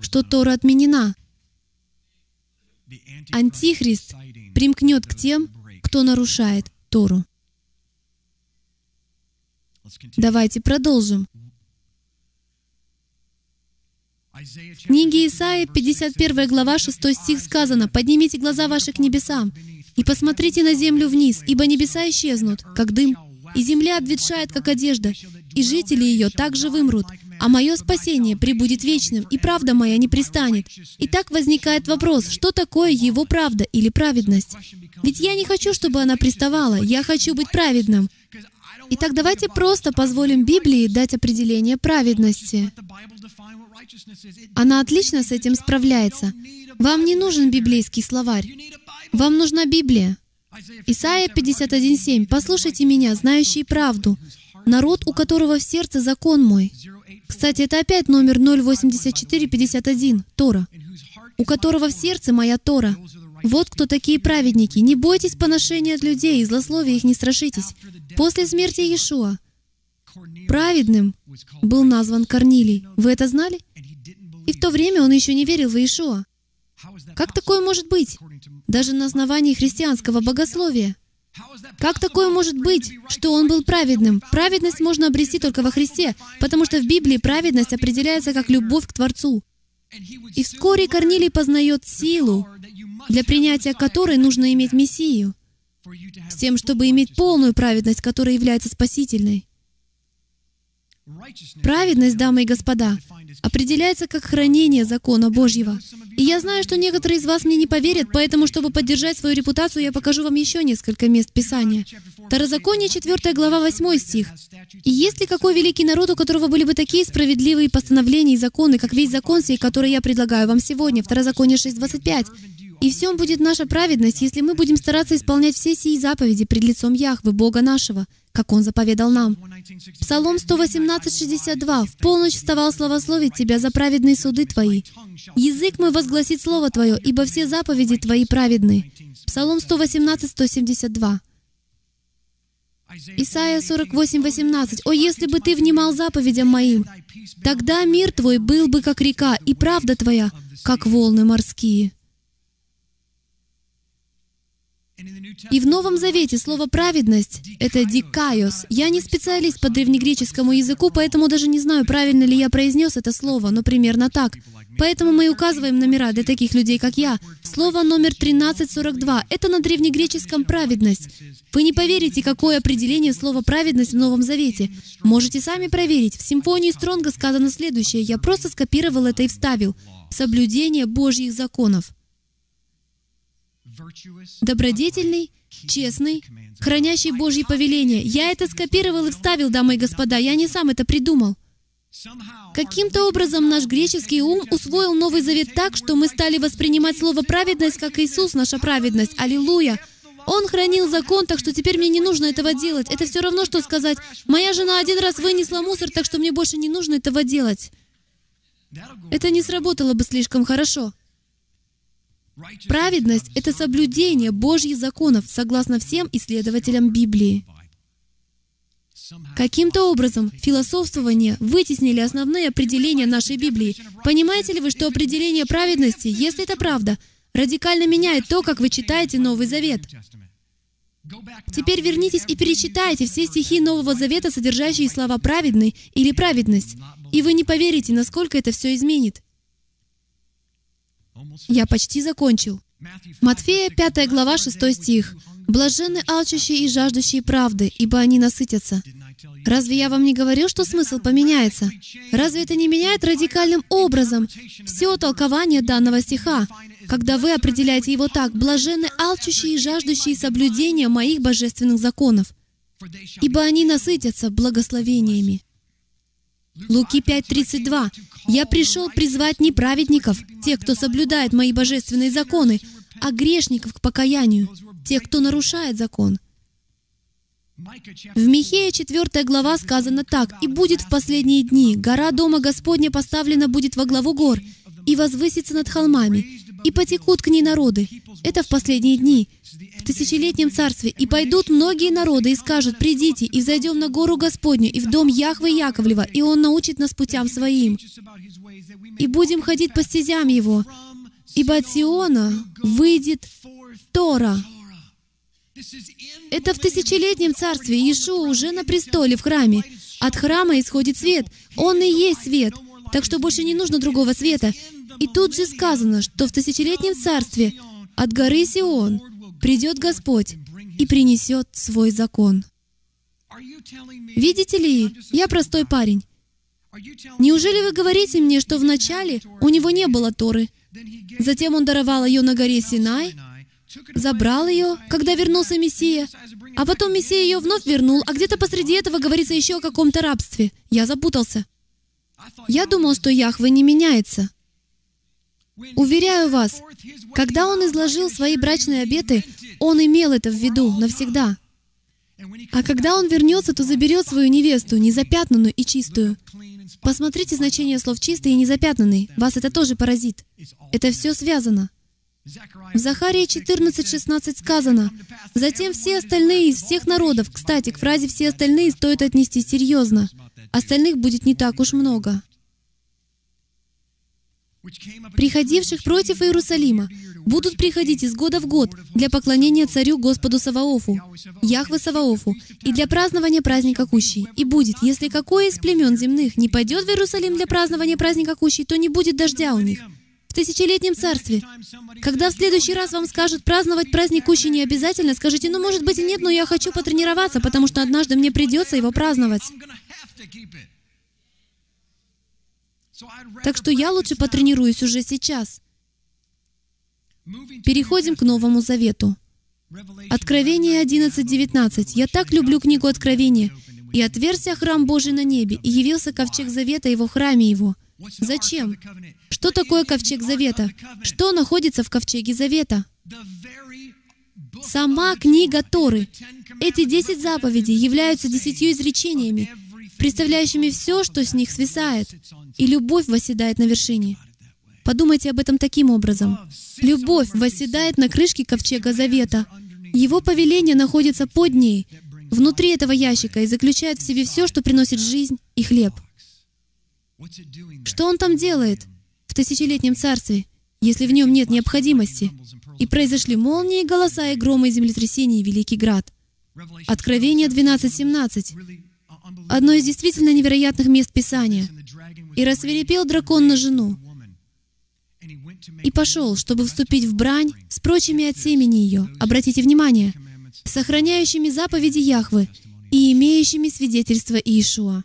что Тора отменена? Антихрист примкнет к тем, кто нарушает Тору. Давайте продолжим. В книге Исаии, 51 глава, 6 стих сказано, «Поднимите глаза ваши к небесам и посмотрите на землю вниз, ибо небеса исчезнут, как дым, и земля обветшает, как одежда, и жители ее также вымрут, а мое спасение прибудет вечным, и правда моя не пристанет. И так возникает вопрос, что такое его правда или праведность? Ведь я не хочу, чтобы она приставала, я хочу быть праведным. Итак, давайте просто позволим Библии дать определение праведности. Она отлично с этим справляется. Вам не нужен библейский словарь. Вам нужна Библия. Исайя 51.7. «Послушайте меня, знающие правду, народ, у которого в сердце закон мой». Кстати, это опять номер 08451, Тора. «У которого в сердце моя Тора». Вот кто такие праведники. Не бойтесь поношения от людей, и злословия их не страшитесь. После смерти Иешуа праведным был назван Корнилий. Вы это знали? И в то время он еще не верил в Иешуа. Как такое может быть? Даже на основании христианского богословия. Как такое может быть, что он был праведным? Праведность можно обрести только во Христе, потому что в Библии праведность определяется как любовь к Творцу. И вскоре Корнилий познает силу, для принятия которой нужно иметь Мессию, с тем, чтобы иметь полную праведность, которая является спасительной. Праведность, дамы и господа, определяется как хранение закона Божьего. И я знаю, что некоторые из вас мне не поверят, поэтому, чтобы поддержать свою репутацию, я покажу вам еще несколько мест Писания. Второзаконие, 4 глава, 8 стих. «И есть ли какой великий народ, у которого были бы такие справедливые постановления и законы, как весь закон сей, который я предлагаю вам сегодня?» Второзаконие 6, 25. И всем будет наша праведность, если мы будем стараться исполнять все сии заповеди пред лицом Яхвы, Бога нашего, как Он заповедал нам. Псалом 118, 62. «В полночь вставал славословить Тебя за праведные суды Твои. Язык мой возгласит Слово Твое, ибо все заповеди Твои праведны». Псалом 118, 172. Исайя 48, 18. «О, если бы ты внимал заповедям моим, тогда мир твой был бы как река, и правда твоя, как волны морские». И в Новом Завете слово «праведность» — это «дикайос». Я не специалист по древнегреческому языку, поэтому даже не знаю, правильно ли я произнес это слово, но примерно так. Поэтому мы указываем номера для таких людей, как я. Слово номер 1342 — это на древнегреческом «праведность». Вы не поверите, какое определение слова «праведность» в Новом Завете. Можете сами проверить. В симфонии Стронга сказано следующее. Я просто скопировал это и вставил. «Соблюдение Божьих законов» добродетельный, честный, хранящий Божьи повеления. Я это скопировал и вставил, дамы и господа, я не сам это придумал. Каким-то образом наш греческий ум усвоил Новый Завет так, что мы стали воспринимать слово «праведность» как Иисус, наша праведность. Аллилуйя! Он хранил закон, так что теперь мне не нужно этого делать. Это все равно, что сказать, «Моя жена один раз вынесла мусор, так что мне больше не нужно этого делать». Это не сработало бы слишком хорошо. Праведность — это соблюдение Божьих законов, согласно всем исследователям Библии. Каким-то образом философствование вытеснили основные определения нашей Библии. Понимаете ли вы, что определение праведности, если это правда, радикально меняет то, как вы читаете Новый Завет? Теперь вернитесь и перечитайте все стихи Нового Завета, содержащие слова «праведный» или «праведность», и вы не поверите, насколько это все изменит. Я почти закончил. Матфея, 5 глава, 6 стих. «Блаженны алчащие и жаждущие правды, ибо они насытятся». Разве я вам не говорил, что смысл поменяется? Разве это не меняет радикальным образом все толкование данного стиха? когда вы определяете его так, «Блаженны алчущие и жаждущие соблюдения моих божественных законов, ибо они насытятся благословениями». Луки 5.32. «Я пришел призвать не праведников, тех, кто соблюдает мои божественные законы, а грешников к покаянию, тех, кто нарушает закон». В Михея 4 глава сказано так, «И будет в последние дни, гора Дома Господня поставлена будет во главу гор, и возвысится над холмами, и потекут к ней народы». Это в последние дни, в тысячелетнем царстве. «И пойдут многие народы, и скажут, придите, и взойдем на гору Господню, и в дом Яхвы Яковлева, и Он научит нас путям Своим, и будем ходить по стезям Его, ибо от Сиона выйдет Тора». Это в тысячелетнем царстве. Иешуа уже на престоле в храме. От храма исходит свет. Он и есть свет. Так что больше не нужно другого света. И тут же сказано, что в тысячелетнем царстве от горы Сион придет Господь и принесет свой закон. Видите ли, я простой парень. Неужели вы говорите мне, что вначале у него не было Торы? Затем он даровал ее на горе Синай, забрал ее, когда вернулся Мессия, а потом Мессия ее вновь вернул, а где-то посреди этого говорится еще о каком-то рабстве. Я запутался. Я думал, что Яхве не меняется. Уверяю вас, когда он изложил свои брачные обеты, он имел это в виду навсегда. А когда он вернется, то заберет свою невесту, незапятнанную и чистую. Посмотрите значение слов «чистый» и «незапятнанный». Вас это тоже поразит. Это все связано. В Захарии 14.16 сказано, «Затем все остальные из всех народов...» Кстати, к фразе «все остальные» стоит отнести серьезно. Остальных будет не так уж много. приходивших против Иерусалима, будут приходить из года в год для поклонения царю Господу Саваофу, Яхве Саваофу, и для празднования праздника Кущи. И будет, если какое из племен земных не пойдет в Иерусалим для празднования праздника Кущи, то не будет дождя у них в тысячелетнем царстве. Когда в следующий раз вам скажут праздновать праздник Кущи не обязательно, скажите, ну, может быть, и нет, но я хочу потренироваться, потому что однажды мне придется его праздновать. Так что я лучше потренируюсь уже сейчас. Переходим к Новому Завету. Откровение 11.19. «Я так люблю книгу Откровения. И отверся храм Божий на небе, и явился ковчег Завета его в храме его». Зачем? Что такое ковчег Завета? Что находится в ковчеге Завета? Сама книга Торы. Эти десять заповедей являются десятью изречениями, представляющими все, что с них свисает, и любовь восседает на вершине. Подумайте об этом таким образом. Любовь восседает на крышке ковчега Завета. Его повеление находится под ней, внутри этого ящика, и заключает в себе все, что приносит жизнь и хлеб. Что он там делает в тысячелетнем царстве, если в нем нет необходимости? И произошли молнии, голоса и громы, и землетрясения, и великий град. Откровение 12.17. Одно из действительно невероятных мест Писания. «И рассверепел дракон на жену, и пошел, чтобы вступить в брань с прочими от семени ее». Обратите внимание, сохраняющими заповеди Яхвы и имеющими свидетельство Иешуа.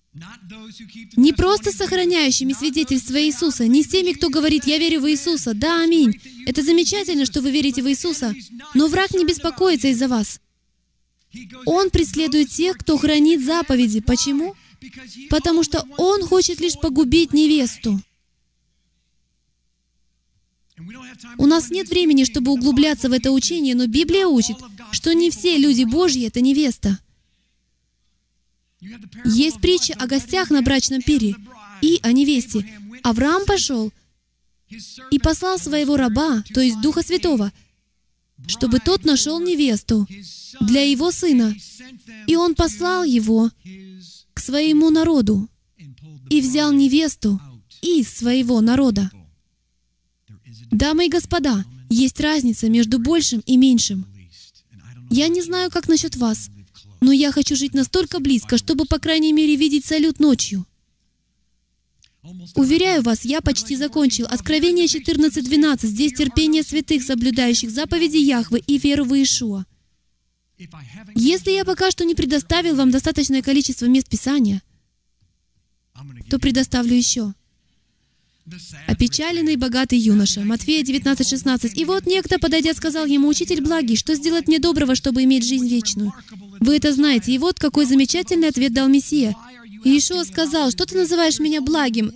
Не просто сохраняющими свидетельство Иисуса, не с теми, кто говорит «Я верю в Иисуса». Да, аминь. Это замечательно, что вы верите в Иисуса, но враг не беспокоится из-за вас. Он преследует тех, кто хранит заповеди. Почему? Потому что он хочет лишь погубить невесту. У нас нет времени, чтобы углубляться в это учение, но Библия учит, что не все люди Божьи — это невеста. Есть притча о гостях на брачном пире и о невесте. Авраам пошел и послал своего раба, то есть Духа Святого, чтобы тот нашел невесту для его сына. И он послал его к своему народу и взял невесту из своего народа. Дамы и господа, есть разница между большим и меньшим. Я не знаю, как насчет вас, но я хочу жить настолько близко, чтобы, по крайней мере, видеть салют ночью. Уверяю вас, я почти закончил. Откровение 14.12. Здесь терпение святых, соблюдающих заповеди Яхвы и веру в Иешуа. Если я пока что не предоставил вам достаточное количество мест Писания, то предоставлю еще. Опечаленный богатый юноша. Матфея 19:16. И вот некто, подойдя, сказал ему, «Учитель благий, что сделать мне доброго, чтобы иметь жизнь вечную?» Вы это знаете. И вот какой замечательный ответ дал Мессия. Иешуа сказал, «Что ты называешь меня благим?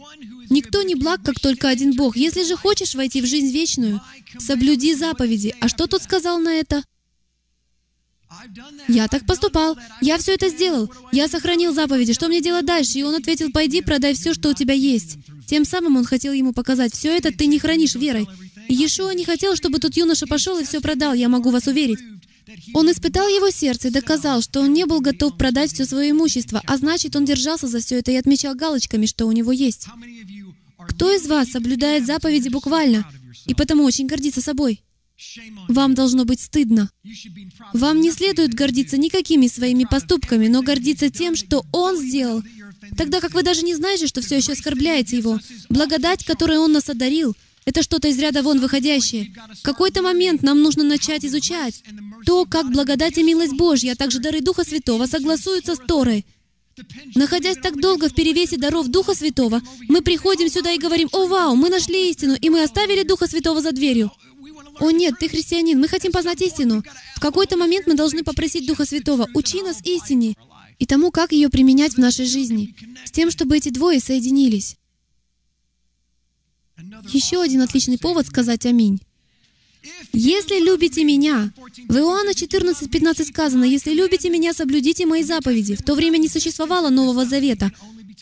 Никто не благ, как только один Бог. Если же хочешь войти в жизнь вечную, соблюди заповеди». А что тот сказал на это? Я так поступал. Я все это сделал. Я сохранил заповеди. Что мне делать дальше? И он ответил, пойди, продай все, что у тебя есть. Тем самым он хотел ему показать, все это ты не хранишь верой. И Иешуа не хотел, чтобы тот юноша пошел и все продал, я могу вас уверить. Он испытал его сердце и доказал, что он не был готов продать все свое имущество, а значит, он держался за все это и отмечал галочками, что у него есть. Кто из вас соблюдает заповеди буквально и потому очень гордится собой? Вам должно быть стыдно. Вам не следует гордиться никакими своими поступками, но гордиться тем, что Он сделал, тогда как вы даже не знаете, что все еще оскорбляете Его. Благодать, которой Он нас одарил, это что-то из ряда вон выходящее. В какой-то момент нам нужно начать изучать то, как благодать и милость Божья, а также дары Духа Святого согласуются с Торой. Находясь так долго в перевесе даров Духа Святого, мы приходим сюда и говорим, «О, вау, мы нашли истину, и мы оставили Духа Святого за дверью». «О нет, ты христианин, мы хотим познать истину». В какой-то момент мы должны попросить Духа Святого, «Учи нас истине» и тому, как ее применять в нашей жизни, с тем, чтобы эти двое соединились. Еще один отличный повод сказать «Аминь». «Если любите Меня», в Иоанна 14:15 сказано, «Если любите Меня, соблюдите Мои заповеди». В то время не существовало Нового Завета.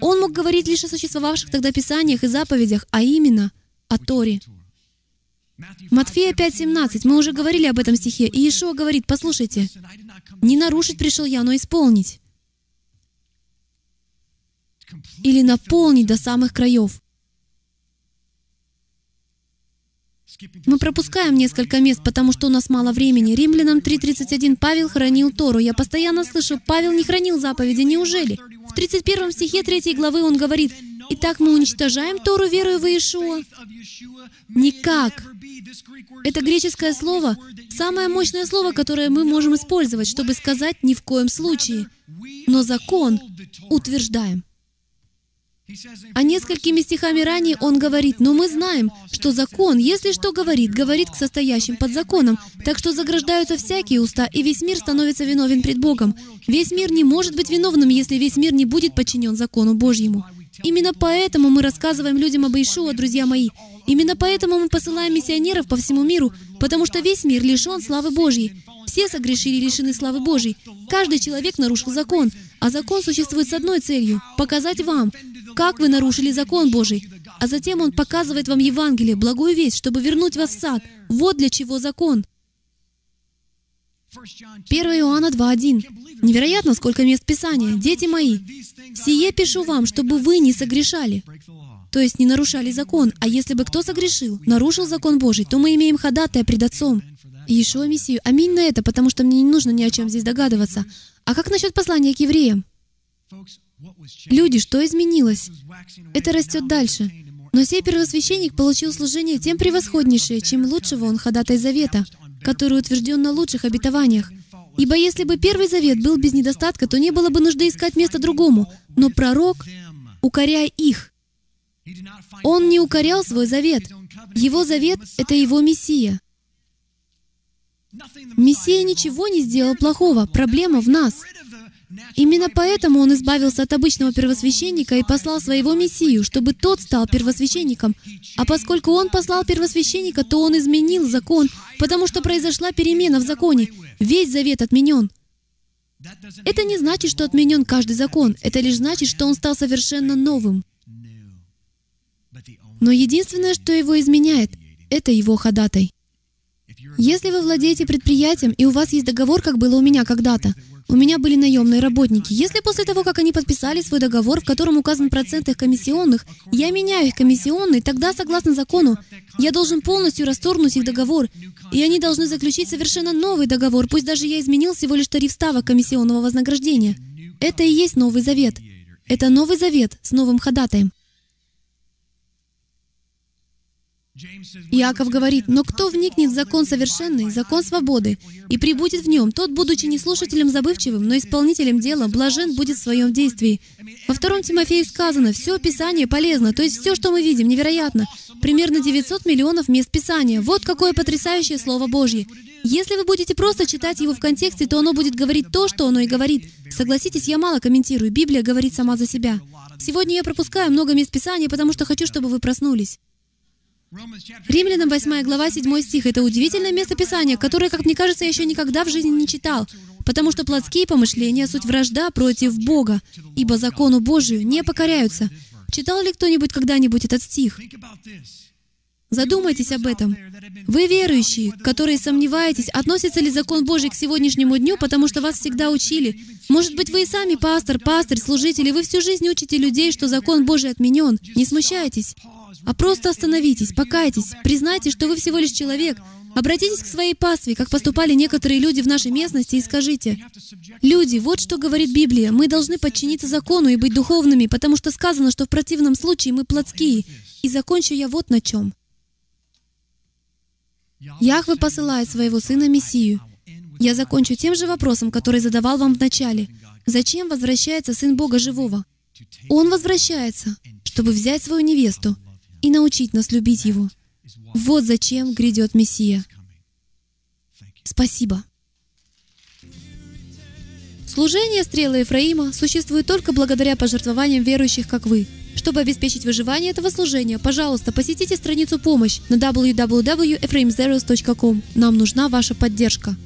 Он мог говорить лишь о существовавших тогда Писаниях и заповедях, а именно о Торе. Матфея 5.17, мы уже говорили об этом стихе, и Иешуа говорит, послушайте, «Не нарушить пришел я, но исполнить» или наполнить до самых краев. Мы пропускаем несколько мест, потому что у нас мало времени. Римлянам 3.31 Павел хранил Тору. Я постоянно слышу, Павел не хранил заповеди. Неужели? В 31 стихе 3 главы он говорит, «Итак, мы уничтожаем Тору верою в Иешуа?» Никак. Это греческое слово — самое мощное слово, которое мы можем использовать, чтобы сказать «ни в коем случае». Но закон утверждаем. А несколькими стихами ранее он говорит, «Но мы знаем, что закон, если что говорит, говорит к состоящим под законом, так что заграждаются всякие уста, и весь мир становится виновен пред Богом. Весь мир не может быть виновным, если весь мир не будет подчинен закону Божьему». Именно поэтому мы рассказываем людям об Ишуа, друзья мои. Именно поэтому мы посылаем миссионеров по всему миру, потому что весь мир лишен славы Божьей. Все согрешили лишены славы Божьей. Каждый человек нарушил закон, а закон существует с одной целью — показать вам, как вы нарушили закон Божий. А затем Он показывает вам Евангелие, благую весть, чтобы вернуть вас в сад. Вот для чего закон. 1 Иоанна 2.1. Невероятно, сколько мест Писания. «Дети мои, сие пишу вам, чтобы вы не согрешали». То есть не нарушали закон. А если бы кто согрешил, нарушил закон Божий, то мы имеем ходатая пред Отцом. Иешуа Мессию. Аминь на это, потому что мне не нужно ни о чем здесь догадываться. А как насчет послания к евреям? Люди, что изменилось? Это растет дальше. Но сей первосвященник получил служение тем превосходнейшее, чем лучшего он ходатай завета, который утвержден на лучших обетованиях. Ибо если бы Первый Завет был без недостатка, то не было бы нужды искать место другому. Но пророк, укоряя их, он не укорял свой завет. Его завет — это его Мессия. Мессия ничего не сделал плохого. Проблема в нас. Именно поэтому он избавился от обычного первосвященника и послал своего Мессию, чтобы тот стал первосвященником. А поскольку он послал первосвященника, то он изменил закон, потому что произошла перемена в законе. Весь завет отменен. Это не значит, что отменен каждый закон. Это лишь значит, что он стал совершенно новым. Но единственное, что его изменяет, это его ходатай. Если вы владеете предприятием, и у вас есть договор, как было у меня когда-то, у меня были наемные работники. Если после того, как они подписали свой договор, в котором указан процент их комиссионных, я меняю их комиссионные, тогда, согласно закону, я должен полностью расторгнуть их договор, и они должны заключить совершенно новый договор, пусть даже я изменил всего лишь тариф ставок комиссионного вознаграждения. Это и есть Новый Завет. Это Новый Завет с новым ходатаем. Иаков говорит, «Но кто вникнет в закон совершенный, закон свободы, и прибудет в нем, тот, будучи не слушателем забывчивым, но исполнителем дела, блажен будет в своем действии». Во втором Тимофею сказано, «Все Писание полезно», то есть все, что мы видим, невероятно. Примерно 900 миллионов мест Писания. Вот какое потрясающее Слово Божье. Если вы будете просто читать его в контексте, то оно будет говорить то, что оно и говорит. Согласитесь, я мало комментирую. Библия говорит сама за себя. Сегодня я пропускаю много мест Писания, потому что хочу, чтобы вы проснулись. Римлянам 8 глава 7 стих — это удивительное место Писания, которое, как мне кажется, я еще никогда в жизни не читал, потому что плотские помышления — суть вражда против Бога, ибо закону Божию не покоряются. Читал ли кто-нибудь когда-нибудь этот стих? Задумайтесь об этом. Вы верующие, которые сомневаетесь, относится ли закон Божий к сегодняшнему дню, потому что вас всегда учили. Может быть, вы и сами пастор, пастырь, служитель, и вы всю жизнь учите людей, что закон Божий отменен. Не смущайтесь а просто остановитесь, покайтесь, признайте, что вы всего лишь человек, Обратитесь к своей пастве, как поступали некоторые люди в нашей местности, и скажите, «Люди, вот что говорит Библия, мы должны подчиниться закону и быть духовными, потому что сказано, что в противном случае мы плотские». И закончу я вот на чем. Яхве посылает своего Сына Мессию. Я закончу тем же вопросом, который задавал вам в начале. Зачем возвращается Сын Бога Живого? Он возвращается, чтобы взять свою невесту, и научить нас любить Его. Вот зачем грядет Мессия. Спасибо. Служение стрелы Ефраима существует только благодаря пожертвованиям верующих, как вы. Чтобы обеспечить выживание этого служения, пожалуйста, посетите страницу «Помощь» на www.ephraimzeros.com. Нам нужна ваша поддержка.